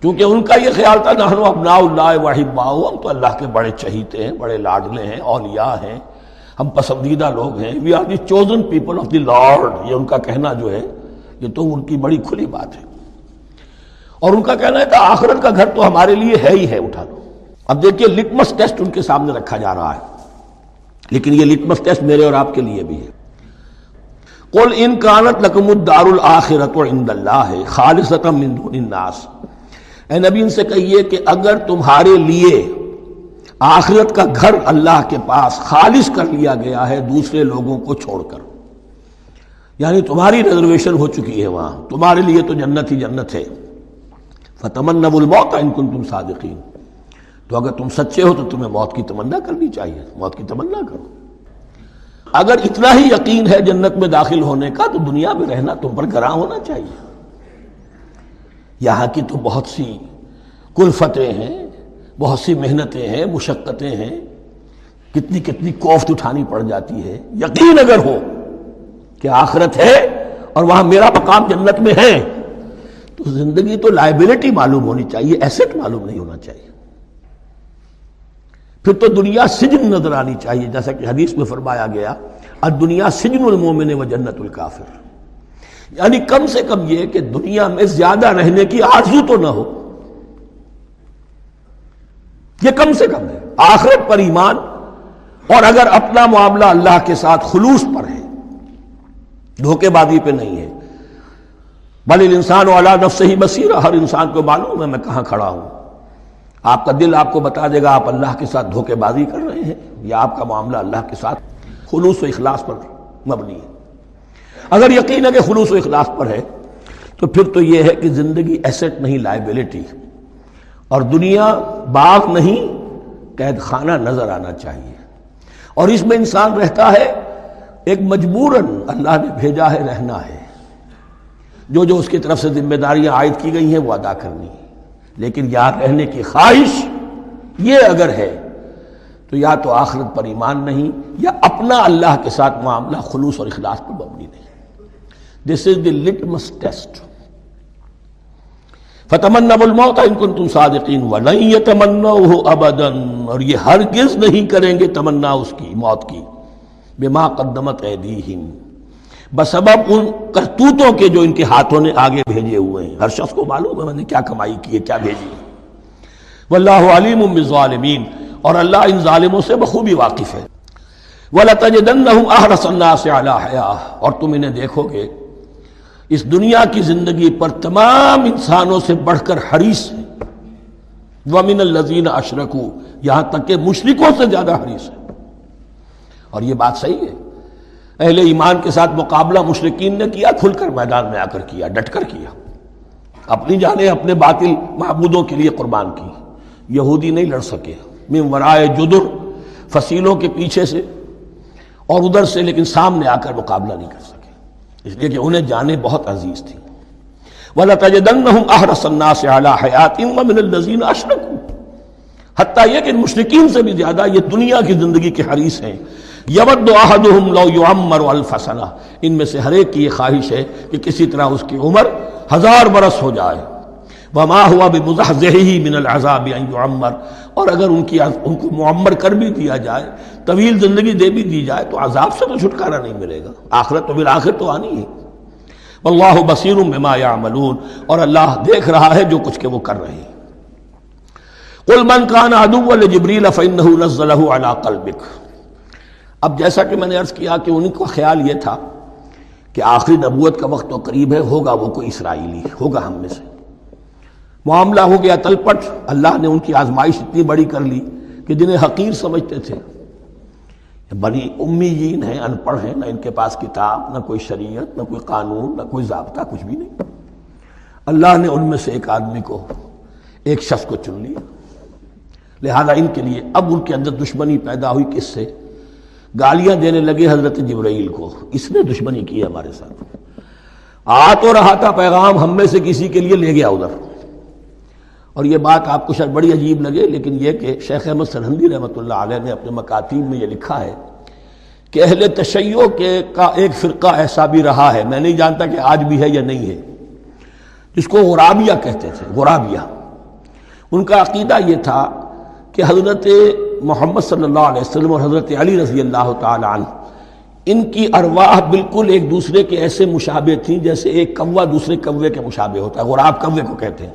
کیونکہ ان کا یہ خیال تھا نحن ابناء اللہ واحب باؤ، ہم تو اللہ کے بڑے چہیتے ہیں، بڑے لاڈلے ہیں، اولیاء ہیں۔ ہم پسندیدہ لوگ ہیں. We are the chosen people of the Lord یہ ان کا کہنا جو ہے، یہ تو ان کی بڑی کھلی بات ہے. اور ان کا کہنا ہے کہ آخرت کا گھر تو ہمارے لیے ہے ہی ہے، اٹھا لو. اب دیکھیے لٹمس ٹیسٹ ان کے سامنے رکھا جا رہا ہے. لیکن یہ لٹمس ٹیسٹ میرے اور آپ کے لیے بھی ہے. قل ان کانت لکم الدار الاخرت عند اللہ خالصتا من دون الناس. اے نبی، ان سے کہیے کہ اگر تمہارے لیے آخرت کا گھر اللہ کے پاس خالص کر لیا گیا ہے، دوسرے لوگوں کو چھوڑ کر۔ یعنی تمہاری ریزرویشن ہو چکی ہے وہاں۔ تمہارے لیے تو جنت ہی جنت ہے۔ فتمن الموت ان کن تم صادقین تو اگر تم سچے ہو تو تمہیں موت کی تمنا کرنی چاہیے۔ موت کی تمنا کرو۔ اگر اتنا ہی یقین ہے جنت میں داخل ہونے کا، تو دنیا میں رہنا تم پر گراں ہونا چاہیے۔ یہاں کی تو بہت سی کلفتیں ہیں۔ بہت سی محنتیں ہیں، مشقتیں ہیں، کتنی کتنی کوفت اٹھانی پڑ جاتی ہے۔ یقین اگر ہو کہ آخرت ہے اور وہاں میرا مقام جنت میں ہے، تو زندگی تو لائبلٹی معلوم ہونی چاہیے ایسٹ معلوم نہیں ہونا چاہیے۔ پھر تو دنیا سجن نظر آنی چاہیے، جیسا کہ حدیث میں فرمایا گیا اور دنیا سجن المومن و جنت الکافر۔ یعنی کم سے کم یہ کہ دنیا میں زیادہ رہنے کی آرزو تو نہ ہو۔ یہ کم سے کم ہے۔ آخرت پر ایمان اور اگر اپنا معاملہ اللہ کے ساتھ خلوص پر ہے، دھوکے بازی پہ نہیں ہے۔ بل انسان والا نفس ہی بصیر ہر انسان کو معلوم ہے میں کہاں کھڑا ہوں۔ آپ کا دل آپ کو بتا دے گا آپ اللہ کے ساتھ دھوکے بازی کر رہے ہیں، یا آپ کا معاملہ اللہ کے ساتھ خلوص و اخلاص پر مبنی ہے۔ اگر یقین ہے کہ خلوص و اخلاص پر ہے، تو پھر تو یہ ہے کہ زندگی ایسٹ نہیں لائبلٹی اور دنیا باغ نہیں، قید خانہ نظر آنا چاہیے۔ اور اس میں انسان رہتا ہے، ایک مجبوراً اللہ نے بھیجا ہے رہنا ہے۔ جو جو اس کی طرف سے ذمہ داریاں عائد کی گئی ہیں، وہ ادا کرنی لیکن یہاں رہنے کی خواہش یہ اگر ہے، تو یا تو آخرت پر ایمان نہیں، یا اپنا اللہ کے ساتھ معاملہ خلوص اور اخلاص پر مبنی نہیں۔ دس از دی لٹمس ٹیسٹ فتمنا الموت ان کن تم صادقین ولن يتمنوه ابدا اور یہ ہرگز نہیں کریں گے تمنا اس کی موت کی بما قدمت ایدیہم بسبب ان کرتوتوں کے جو ان کے ہاتھوں نے آگے بھیجے ہوئے ہیں۔ ہر شخص کو معلوم ہے میں نے کیا کمائی کی ہے، کیا بھیجی واللہ علیم بالظالمین اور اللہ ان ظالموں سے بخوبی واقف ہے۔ وَلَتَجِدَنَّهُمْ أَحْرَصَ النَّاسِ عَلَى حَيَاهِ اور تم انہیں دیکھو گے اس دنیا کی زندگی پر تمام انسانوں سے بڑھ کر حریص ہے۔ وَمِنَ الَّذِينَ أَشْرَكُوا، یہاں تک کہ مشرکوں سے زیادہ حریص ہے۔ اور یہ بات صحیح ہے۔ اہل ایمان کے ساتھ مقابلہ مشرقین نے کیا، کھل کر میدان میں آ کر کیا، ڈٹ کر کیا۔ اپنی جانے اپنے باطل معبودوں کے لیے قربان کی۔ یہودی نہیں لڑ سکے۔ من ورائے جدر، فصیلوں کے پیچھے سے اور ادھر سے، لیکن سامنے آ کر مقابلہ نہیں کر سکے۔ اس لیے کہ انہیں جانے بہت عزیز تھی وَلَتَجِدَنَّهُمْ أَحْرَصَ النَّاسِ عَلَى حَيَاتٍ وَمِنَ الَّذِينَ أَشْرَكُوا۔ حتیٰ یہ کہ مشرقین سے بھی زیادہ یہ دنیا کی زندگی کے حریص ہیں۔ یود احدهم لو يعمر الف سنہ ان میں سے ہر ایک کی یہ خواہش ہے کہ کسی طرح اس کی عمر ہزار برس ہو جائے۔ وما ہوا بمزحزحه من العذاب ان يعمر۔ اور اگر ان کی ان کو معمر کر بھی دیا جائے، طویل زندگی دے بھی دی جائے، تو عذاب سے تو چھٹکارا نہیں ملے گا۔ آخرت تو بالآخر تو آنی ہے۔ واللہ بصیر بما یعملون اور اللہ دیکھ رہا ہے جو کچھ کہ وہ کر رہے ہیں۔ قل من کان عدو لجبریل فانه نزله على قلبك۔ اب جیسا کہ میں نے عرض کیا کہ ان کا خیال یہ تھا کہ آخری نبوت کا وقت تو قریب ہے، ہوگا وہ کوئی اسرائیلی، ہوگا ہم میں سے۔ معاملہ ہو گیا تلپٹ۔ اللہ نے ان کی آزمائش اتنی بڑی کر لی کہ جنہیں حقیر سمجھتے تھے۔ بڑی امیین ہیں، ان پڑھ ہیں، نہ ان کے پاس کتاب، نہ کوئی شریعت، نہ کوئی قانون، نہ کوئی ضابطہ، کچھ بھی نہیں۔ اللہ نے ان میں سے ایک آدمی کو، ایک شخص کو چن لیا۔ لہذا ان کے لیے اب ان کے اندر دشمنی پیدا ہوئی کس سے؟ گالیاں دینے لگے حضرت جبرائیل کو۔ اس نے دشمنی کی ہمارے ساتھ۔ آ تو رہا تھا پیغام، ہم میں سے کسی کے لیے لے گیا ادھر۔ اور یہ بات آپ کو شاید بڑی عجیب لگے، لیکن یہ کہ شیخ احمد سرحندی رحمۃ اللہ علیہ نے اپنے مکاتیب میں یہ لکھا ہے کہ اہل تشیع کے کا ایک فرقہ ایسا بھی رہا ہے، میں نہیں جانتا کہ آج بھی ہے یا نہیں ہے، جس کو غرابیہ کہتے تھے، غرابیہ۔ ان کا عقیدہ یہ تھا کہ حضرت محمد صلی اللہ علیہ وسلم اور حضرت علی رضی اللہ تعالی عنہ، ان کی ارواح بالکل ایک دوسرے کے ایسے مشابے تھیں جیسے ایک کوا دوسرے کوے کے مشابے ہوتا ہے، غراب کوے کو کہتے ہیں۔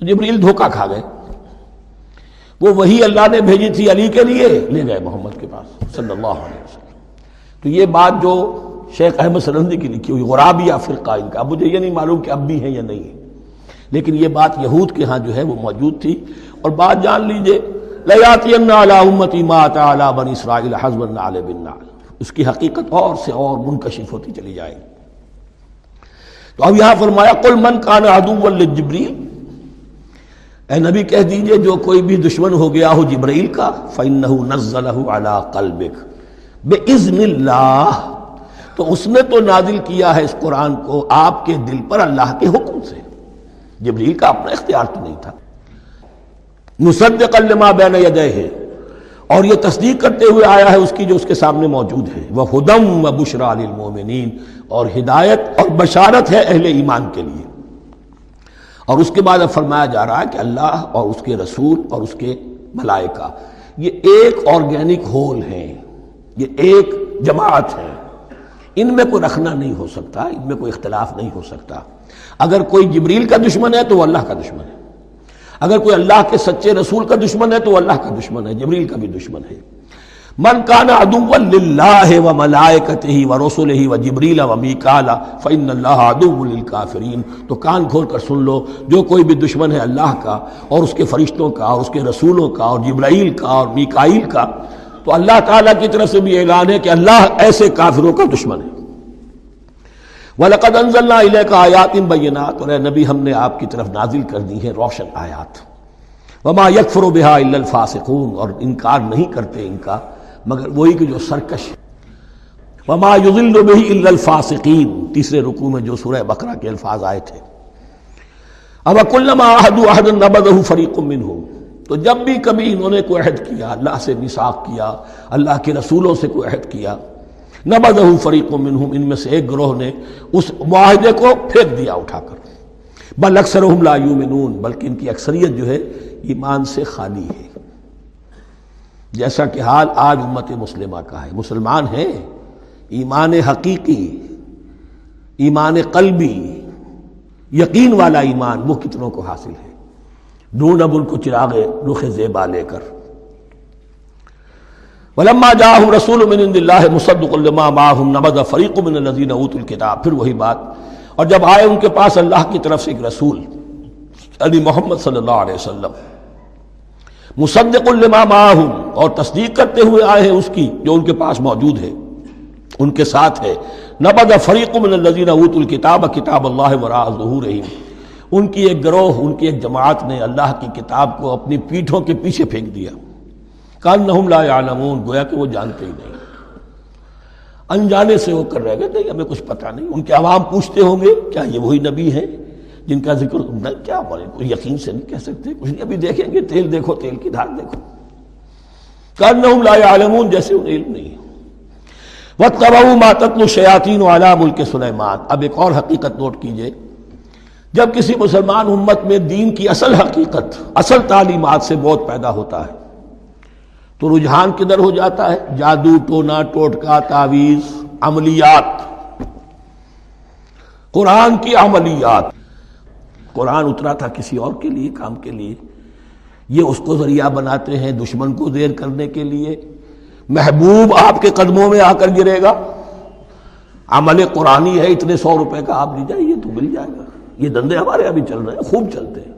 تو جبریل دھوکہ کھا گئے۔ وہ وہی اللہ نے بھیجی تھی علی کے لیے، لے گئے محمد کے پاس، صلی اللہ علیہ وسلم۔ تو یہ بات جو شیخ احمد سرندی کی لکھی ہوئی غراب یا فرقہ ان کا مجھے یہ نہیں معلوم کہ اب بھی ہیں یا نہیں ہے لیکن یہ بات یہود کے ہاں جو ہے وہ موجود تھی۔ اور بات جان لیجیے بن اسرائیل حزب اس کی حقیقت اور سے اور منکشف ہوتی چلی جائے گی۔ تو اب یہاں فرمایا کل من کان جبریل اے نبی کہہ دیجیے جو کوئی بھی دشمن ہو گیا ہو جبرائیل کا، فَإِنَّهُ نَزَّلَهُ عَلَىٰ قَلْبِكَ۔ بِإِذْنِ اللَّهِ۔ تو اس نے تو نازل کیا ہے اس قرآن کو آپ کے دل پر اللہ کے حکم سے۔ جبریل کا اپنا اختیار تو نہیں تھا۔ مصدق لما بین یدیہ۔ اور یہ تصدیق کرتے ہوئے آیا ہے اس کی جو اس کے سامنے موجود ہے۔ وہ ہدم و بشرا اور ہدایت اور بشارت ہے اہل ایمان کے لیے۔ اور اس کے بعد اب فرمایا جا رہا ہے کہ اللہ اور اس کے رسول اور اس کے ملائکہ، یہ ایک آرگینک ہول ہیں، یہ ایک جماعت ہے ان میں کوئی رکھنا نہیں ہو سکتا، ان میں کوئی اختلاف نہیں ہو سکتا۔ اگر کوئی جبریل کا دشمن ہے تو وہ اللہ کا دشمن ہے۔ اگر کوئی اللہ کے سچے رسول کا دشمن ہے تو وہ اللہ کا دشمن ہے، جبریل کا بھی دشمن ہے۔ من کانا ادو للہ و ملائکتہ و رسولہ و جبریل و میکالا فإن اللہ ادو للکافرین۔ تو کان کھول کر سن لو، جو کوئی بھی دشمن ہے اللہ کا اور اس کے فرشتوں کا اور اس کے رسولوں کا اور جبرائیل کا اور میکائیل کا، تو اللہ تعالیٰ کی طرف سے بھی اعلان ہے کہ اللہ ایسے کافروں کا دشمن ہے۔ وَلَقَدْ أَنزَلْنَا إِلَيْكَ آيَاتٍ بَيِّنَاتٍ اور اے نبی ہم نے آپ کی طرف نازل کر دی ہے روشن آیات۔ وما يكفر بها الا الفاسقون، اور انکار نہیں کرتے ان کا۔ مگر وہی کہ جو سرکش وما یضل به الا الفاسقین تیسرے رکوع میں جو سورہ بقرہ کے الفاظ آئے تھے۔ اب کلما عہد عہد نبذه فریق منهم۔ تو جب بھی کبھی انہوں نے کوئی عہد کیا، اللہ سے نساق کیا، اللہ کے رسولوں سے کوئی عہد کیا، نبذه فریق منهم۔ ان میں سے ایک گروہ نے اس معاہدے کو پھینک دیا اٹھا کر۔ بل اکثرهم لا یؤمنون، بلکہ ان کی اکثریت جو ہے، ایمان سے خالی ہے۔ جیسا کہ حال آج امت مسلمہ کا ہے۔ مسلمان ہیں، ایمان حقیقی، ایمان قلبی، یقین والا ایمان وہ کتنوں کو حاصل ہے۔ ڈھونڈ اب ان کو چراغ رخ زیبا لے کر۔ ولما جاءهم رسول من عند الله مصدق لما معهم، نبذ فريق من الذين اوتوا الكتاب۔ پھر وہی بات۔ اور جب آئے ان کے پاس اللہ کی طرف سے ایک رسول، علی محمد صلی اللہ علیہ وسلم مصدق لما معهم اور تصدیق کرتے ہوئے آئے ہیں اس کی جو ان کے پاس موجود ہے۔ ان کے ساتھ ہے۔ نبد فریق من الذین اوت الکتاب کتاب اللہ وراء ظہورہم۔ ان کی ایک گروہ، ان کی ایک جماعت نے اللہ کی کتاب کو اپنی پیٹھوں کے پیچھے پھینک دیا۔ کان نہم لا یعلمون، گویا کہ وہ جانتے ہی نہیں۔ انجانے سے وہ کر رہے گا نہیں ہمیں کچھ پتہ نہیں۔ ان کے عوام پوچھتے ہوں گے، کیا یہ وہی نبی ہیں؟ جن کا ذکر کیا بولے کوئی یقین سے نہیں کہہ سکتے، کچھ نہیں، ابھی دیکھیں گے، تیل دیکھو، تیل کی دھار دیکھو۔ کرنا لا عالمون جیسے انہیں علم نہیں وہ تباؤ ماتت شیاطین والا ملک سلیمان اب ایک اور حقیقت نوٹ کیجیے۔ جب کسی مسلمان امت میں دین کی اصل حقیقت، اصل تعلیمات سے بہت پیدا ہوتا ہے، تو رجحان کدھر ہو جاتا ہے؟ جادو، ٹونا، ٹوٹکا تعویز عملیات۔ قرآن کی عملیات۔ قرآن اترا تھا کسی اور کے لیے، کام کے لیے۔ یہ اس کو ذریعہ بناتے ہیں دشمن کو دیر کرنے کے لیے۔ محبوب آپ کے قدموں میں آ کر گرے گا۔ عمل قرآنی ہے، اتنے سو روپے کا آپ لی جائیے تو مل جائے گا۔ یہ دندے ہمارے ابھی چل رہے ہیں، خوب چلتے ہیں۔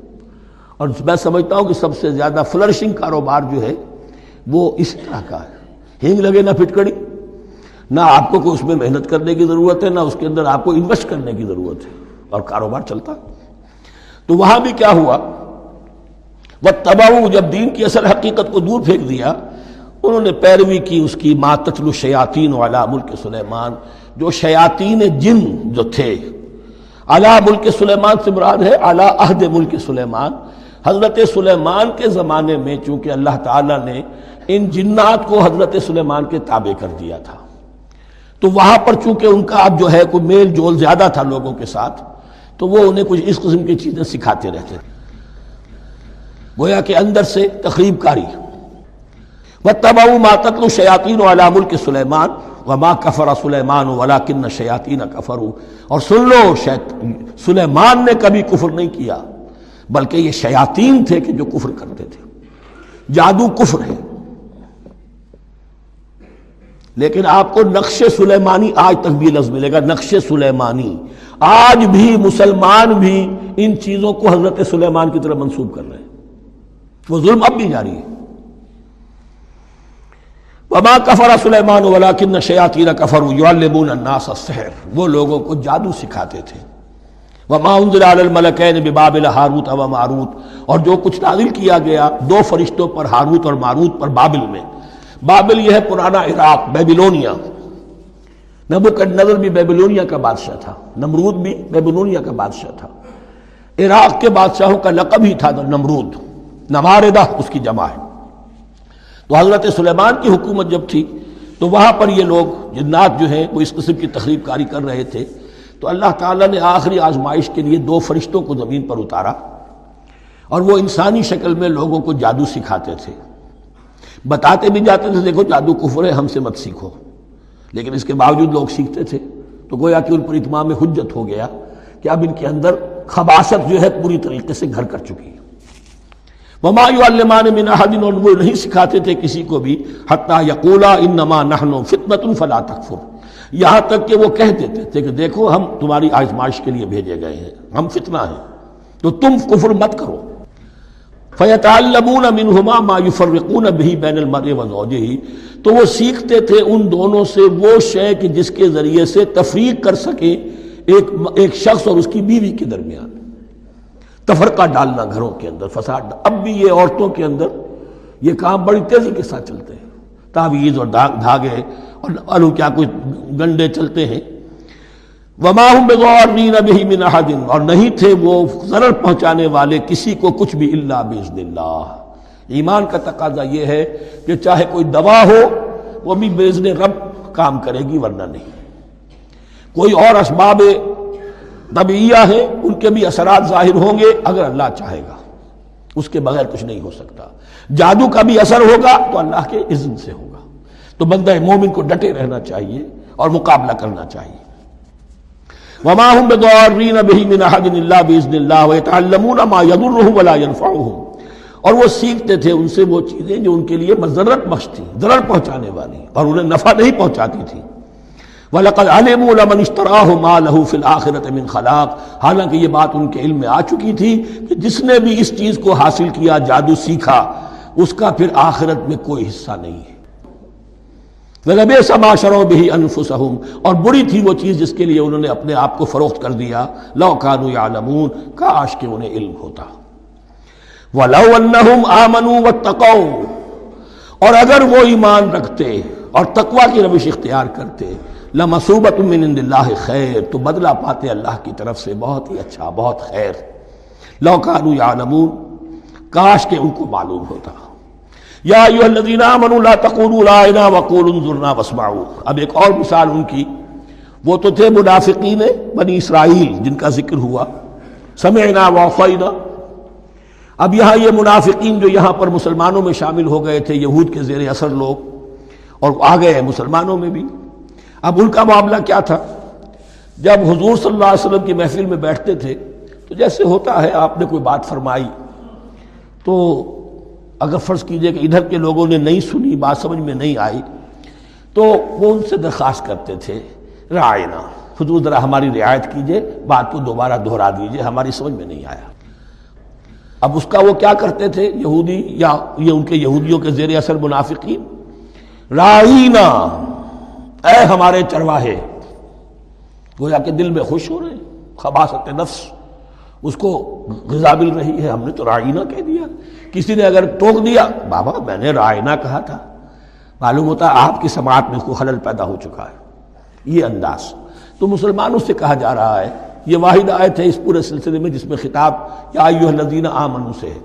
اور میں سمجھتا ہوں کہ سب سے زیادہ فلرشنگ کاروبار جو ہے، وہ اس طرح کا ہے۔ ہینگ لگے نہ پھٹکڑی۔ نہ آپ کو کوئی اس میں محنت کرنے کی ضرورت ہے، نہ اس کے اندر آپ کو انویسٹ کرنے کی ضرورت ہے۔ اور کاروبار چلتا تو وہاں بھی کیا ہوا؟ وہ تباؤ جب دین کی اصل حقیقت کو دور پھینک دیا، انہوں نے پیروی کی اس کی، ماتتل الشیاطین والا ملک سلیمان جو شیاطین جن جو تھے اعلیٰ ملک سلیمان سے مراد ہے اعلیٰ عہد ملک سلیمان حضرت سلیمان کے زمانے میں، چونکہ اللہ تعالیٰ نے ان جنات کو حضرت سلیمان کے تابع کر دیا تھا۔ تو وہاں پر چونکہ ان کا اب جو ہے، کوئی میل جول زیادہ تھا لوگوں کے ساتھ تو وہ انہیں کچھ اس قسم کی چیزیں سکھاتے رہتے گویا کہ اندر سے تقریب کاری۔ وہ تباؤ ماتل شیاطین و علام کے سلیمان و ماں کفر سلیمان ولا کن شیاطین کفر اور سن لو سلیمان نے کبھی کفر نہیں کیا، بلکہ یہ شیاطین تھے کہ جو کفر کرتے تھے۔ جادو کفر ہے۔ لیکن آپ کو نقش سلیمانی آج تک بھی لفظ ملے گا، نقش سلیمانی۔ آج بھی مسلمان بھی ان چیزوں کو حضرت سلیمان کی طرف منسوب کر رہے ہیں۔ وہ ظلم اب بھی جاری ہے۔ وما کفر سلیمان ولاکن شیاطین کفر یعلمون الناس السحر۔ وہ لوگوں کو جادو سکھاتے تھے۔ وما انزل علی الملکین ببابل ہاروت و ماروت اور جو کچھ نازل کیا گیا، دو فرشتوں پر ہاروت اور ماروت پر بابل میں۔ بابل یہ ہے پرانا عراق، بیبلونیا۔ نبوکڈ نظر بھی بیبلونیا کا بادشاہ تھا، نمرود بھی بیبلونیا کا بادشاہ تھا۔ عراق کے بادشاہوں کا لقب ہی تھا نمرود نماردہ اس کی جمع ہے۔ تو حضرت سلیمان کی حکومت جب تھی، تو وہاں پر یہ لوگ جنات جو ہیں، وہ اس قسم کی تقریب کاری کر رہے تھے۔ تو اللہ تعالیٰ نے آخری آزمائش کے لیے دو فرشتوں کو زمین پر اتارا اور وہ انسانی شکل میں لوگوں کو جادو سکھاتے تھے۔ بتاتے بھی جاتے تھے، دیکھو جادو کفر ہے، ہم سے مت سیکھو. لیکن اس کے باوجود لوگ سیکھتے تھے۔ تو گویا کہ ان پر اتمام میں حجت ہو گیا کہ اب ان کے اندر خباست جو ہے پوری طریقے سے گھر کر چکی ہے۔ وما علمان من احد اور وہ نہیں سکھاتے تھے کسی کو بھی۔ حتیٰ یقولا انما نحن فتنۃ فلا تکفر یہاں تک کہ وہ کہہ دیتے تھے کہ دیکھو ہم تمہاری آزمائش کے لیے بھیجے گئے ہیں، ہم فتنہ ہیں۔ تو تم کفر مت کرو۔ فیتعلمون منہما ما یفرقون به بین المرء وزوجه تو وہ سیکھتے تھے ان دونوں سے وہ شے کہ جس کے ذریعے سے تفریق کر سکے ایک ایک شخص اور اس کی بیوی کے درمیان۔ تفرقہ ڈالنا گھروں کے اندر، فساد۔ اب بھی یہ عورتوں کے اندر یہ کام بڑی تیزی کے ساتھ چلتے ہیں۔ تعویذ اور دھاگے اور الو کیا کچھ گنڈے چلتے ہیں۔ من احد. اور نہیں تھے وہ ضرر پہنچانے والے کسی کو کچھ بھی اللہ بزن اللہ. ایمان کا تقاضا یہ ہے کہ چاہے کوئی دوا ہو، وہ بھی بیزن رب کام کرے گی، ورنہ نہیں. کوئی اور اسباب طبیعیہ ہیں، ان کے بھی اثرات ظاہر ہوں گے اگر اللہ چاہے گا. اس کے بغیر کچھ نہیں ہو سکتا. جادو کا بھی اثر ہوگا تو اللہ کے عزم سے ہوگا. تو بندہ مومن کو ڈٹے رہنا چاہیے اور مقابلہ کرنا چاہیے. وما هم بضارین به من احد الا باذن الله ويتعلمون ما يضرهم ولا ينفعهم. اور وہ سیکھتے تھے ان سے وہ چیزیں جو ان کے لیے مضرت بخش تھی، ضرر پہنچانے والی، اور انہیں نفع نہیں پہنچاتی تھی۔ وَلَقَدْ عَلِمُوا لَمَنِ اشْتَرَاهُ مَا لَهُ فِي الْآخِرَةِ مِنْ خَلَاقٍ۔ حالانکہ یہ بات ان کے علم میں آ چکی تھی کہ جس نے بھی اس چیز کو حاصل کیا، جادو سیکھا، اس کا پھر آخرت میں کوئی حصہ نہیں ہے۔ وَلَبِئْسَ مَا شَرَوْا بِهِ أَنفُسَهُمْ اور بری تھی وہ چیز جس کے لیے انہوں نے اپنے آپ کو فروخت کر دیا۔ لو كانوا يعلمون، کاش کہ انہیں علم ہوتا۔ وَلَوْ أَنَّهُمْ آمَنُوا وَاتَّقَوْا، اور اگر وہ ایمان رکھتے اور تقوی کی روش اختیار کرتے لمصوبت من عند اللہ خیر تو بدلہ پاتے اللہ کی طرف سے بہت ہی اچھا بہت خیر۔ لوکانو یا نمون کاش کے ان کو معلوم ہوتا۔ یا ایوہ الذین آمنوا لا تقولوا رائنا وقولوا انظرنا واسمعوا اب ایک اور مثال ان کی، وہ تو تھے منافقین بنی اسرائیل جن کا ذکر ہوا۔ سمعنا وعفینا اب یہاں یہ منافقین جو یہاں پر مسلمانوں میں شامل ہو گئے تھے، یہود کے زیر اثر لوگ اور آ گئے ہیں مسلمانوں میں بھی۔ اب ان کا معاملہ کیا تھا؟ جب حضور صلی اللہ علیہ وسلم کی محفل میں بیٹھتے تھے تو جیسے ہوتا ہے، آپ نے کوئی بات فرمائی تو اگر فرض کیجیے کہ ادھر کے لوگوں نے نہیں سنی، بات سمجھ میں نہیں آئی، تو وہ ان سے درخواست کرتے تھے رائنا حضور ذرا ہماری رعایت کیجیے، بات کو دوبارہ دہرا دیجیے، ہماری سمجھ میں نہیں آیا. اب اس کا وہ کیا کرتے تھے، یہودی یا یہ ان کے یہودیوں کے زیر اثر منافقین؟ رائنا اے ہمارے چرواہے، گویا کہ دل میں خوش ہو رہے خباست نفس، اس کو غذا مل رہی ہے، ہم نے تو رائنا کہہ دیا۔ کسی نے اگر ٹوک دیا، بابا میں نے رائنا کہا تھا، معلوم ہوتا ہے آپ کی سماعت میں کوئی خلل پیدا ہو چکا ہے۔ یہ انداز۔ تو مسلمانوں سے کہا جا رہا ہے، یہ واحد آیت ہے اس پورے سلسلے میں جس میں خطاب، یا الذین آمنوا سے ہے۔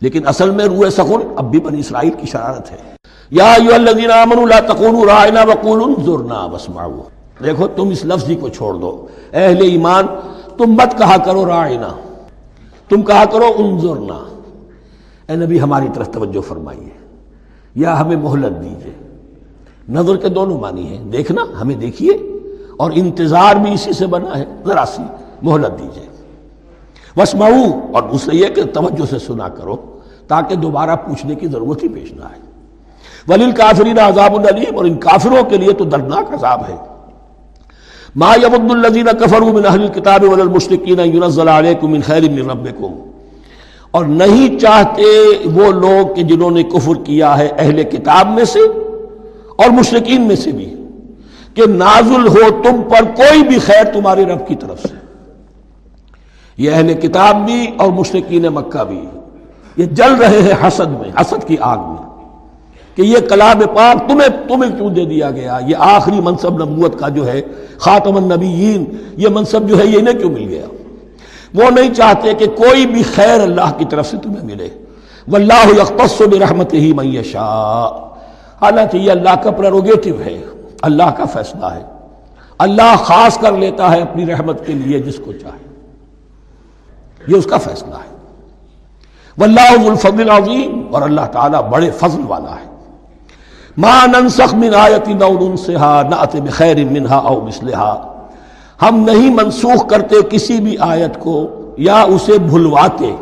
لیکن اصل میں روح سخن اب بھی بنی اسرائیل کی شرارت ہے۔ یا الذین آمنوا لا تقولوا رائنا وقولوا انظرنا واسمعوا۔ دیکھو، تم اس لفظی کو چھوڑ دو۔ اہل ایمان، تم مت کہا کرو رائنا۔ تم کہا کرو انظرنا۔ اے نبی ہماری طرف توجہ فرمائیے یا ہمیں مہلت دیجیے نظر کے دونوں معنی ہیں۔ دیکھنا، ہمیں دیکھیے اور انتظار بھی اسی سے بنا ہے۔ ذرا سی مہلت دیجیے وسمعو اور دوسرے یہ کہ توجہ سے سنا کرو تاکہ دوبارہ پوچھنے کی ضرورت ہی پیش نہ آئے۔ ولیل کافرین عذاب العلیم، اور ان کافروں کے لیے تو دردناک عذاب ہے۔ ما یبد الذین کفروا من اہل الكتاب والمشرکین ينزل علیکم من خیر من ربکم۔ اور نہیں چاہتے وہ لوگ کہ جنہوں نے کفر کیا ہے اہل کتاب میں سے اور مشرقین میں سے بھی، کہ نازل ہو تم پر کوئی بھی خیر تمہارے رب کی طرف سے۔ یہ اہل کتاب بھی اور مشرقین مکہ بھی۔ یہ جل رہے ہیں حسد میں، حسد کی آگ میں۔ کہ یہ کلام پاک تمہیں تمہیں کیوں دے دیا گیا؟ یہ آخری منصب نبوت کا جو ہے، خاتم النبیین، یہ منصب جو ہے، یہ انہیں کیوں مل گیا؟ وہ نہیں چاہتے کہ کوئی بھی خیر اللہ کی طرف سے تمہیں ملے۔ واللہ یختص برحمت ہی من یشاء۔ حالانکہ یہ اللہ کا پریروگیٹو ہے، اللہ کا فیصلہ ہے۔ اللہ خاص کر لیتا ہے اپنی رحمت کے لیے جس کو چاہے۔ یہ اس کا فیصلہ ہے۔ واللہ الفضل العظیم اور اللہ تعالیٰ بڑے فضل والا ہے۔ ما ننسخ من آیت نو ننسها نأت بخیر منها او مثلها ہم نہیں منسوخ کرتے کسی بھی آیت کو یا اسے بھلواتے۔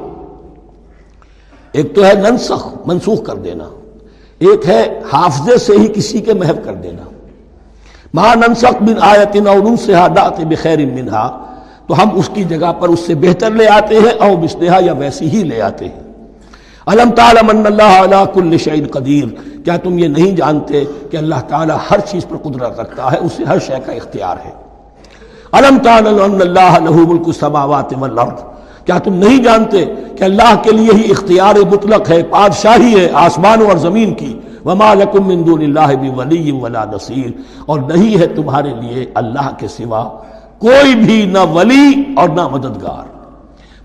ایک تو ہے ننسخ، منسوخ کر دینا۔ ایک ہے حافظے سے ہی کسی کے محو کر دینا۔ ماں ننسخ بن آیت نون سے بخیر منہا۔ تو ہم اس کی جگہ پر اس سے بہتر لے آتے ہیں او بسنہا یا ویسی ہی لے آتے ہیں۔ علم تعالی من اللہ علی کل شعین قدیر۔ کیا تم یہ نہیں جانتے کہ اللہ تعالیٰ ہر چیز پر قدرت رکھتا ہے؟ اسے ہر شے کا اختیار ہے۔ علم تعالی ان اللہ لہو ملک السماوات والارض؟ کیا تم نہیں جانتے کہ اللہ کے لیے ہی اختیار مطلق ہے، بادشاہی ہے، آسمانوں اور زمین کی؟ وما لکم من دون اللہ بولی ولا نصیر۔ اور نہیں ہے تمہارے لیے اللہ کے سوا کوئی بھی، نہ ولی اور نہ مددگار۔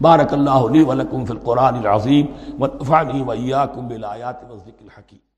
بارک اللہ لی ولکم فی القرآن العظیم۔ ونفعنی وإیاکم بالآیات والذکر الحکیم۔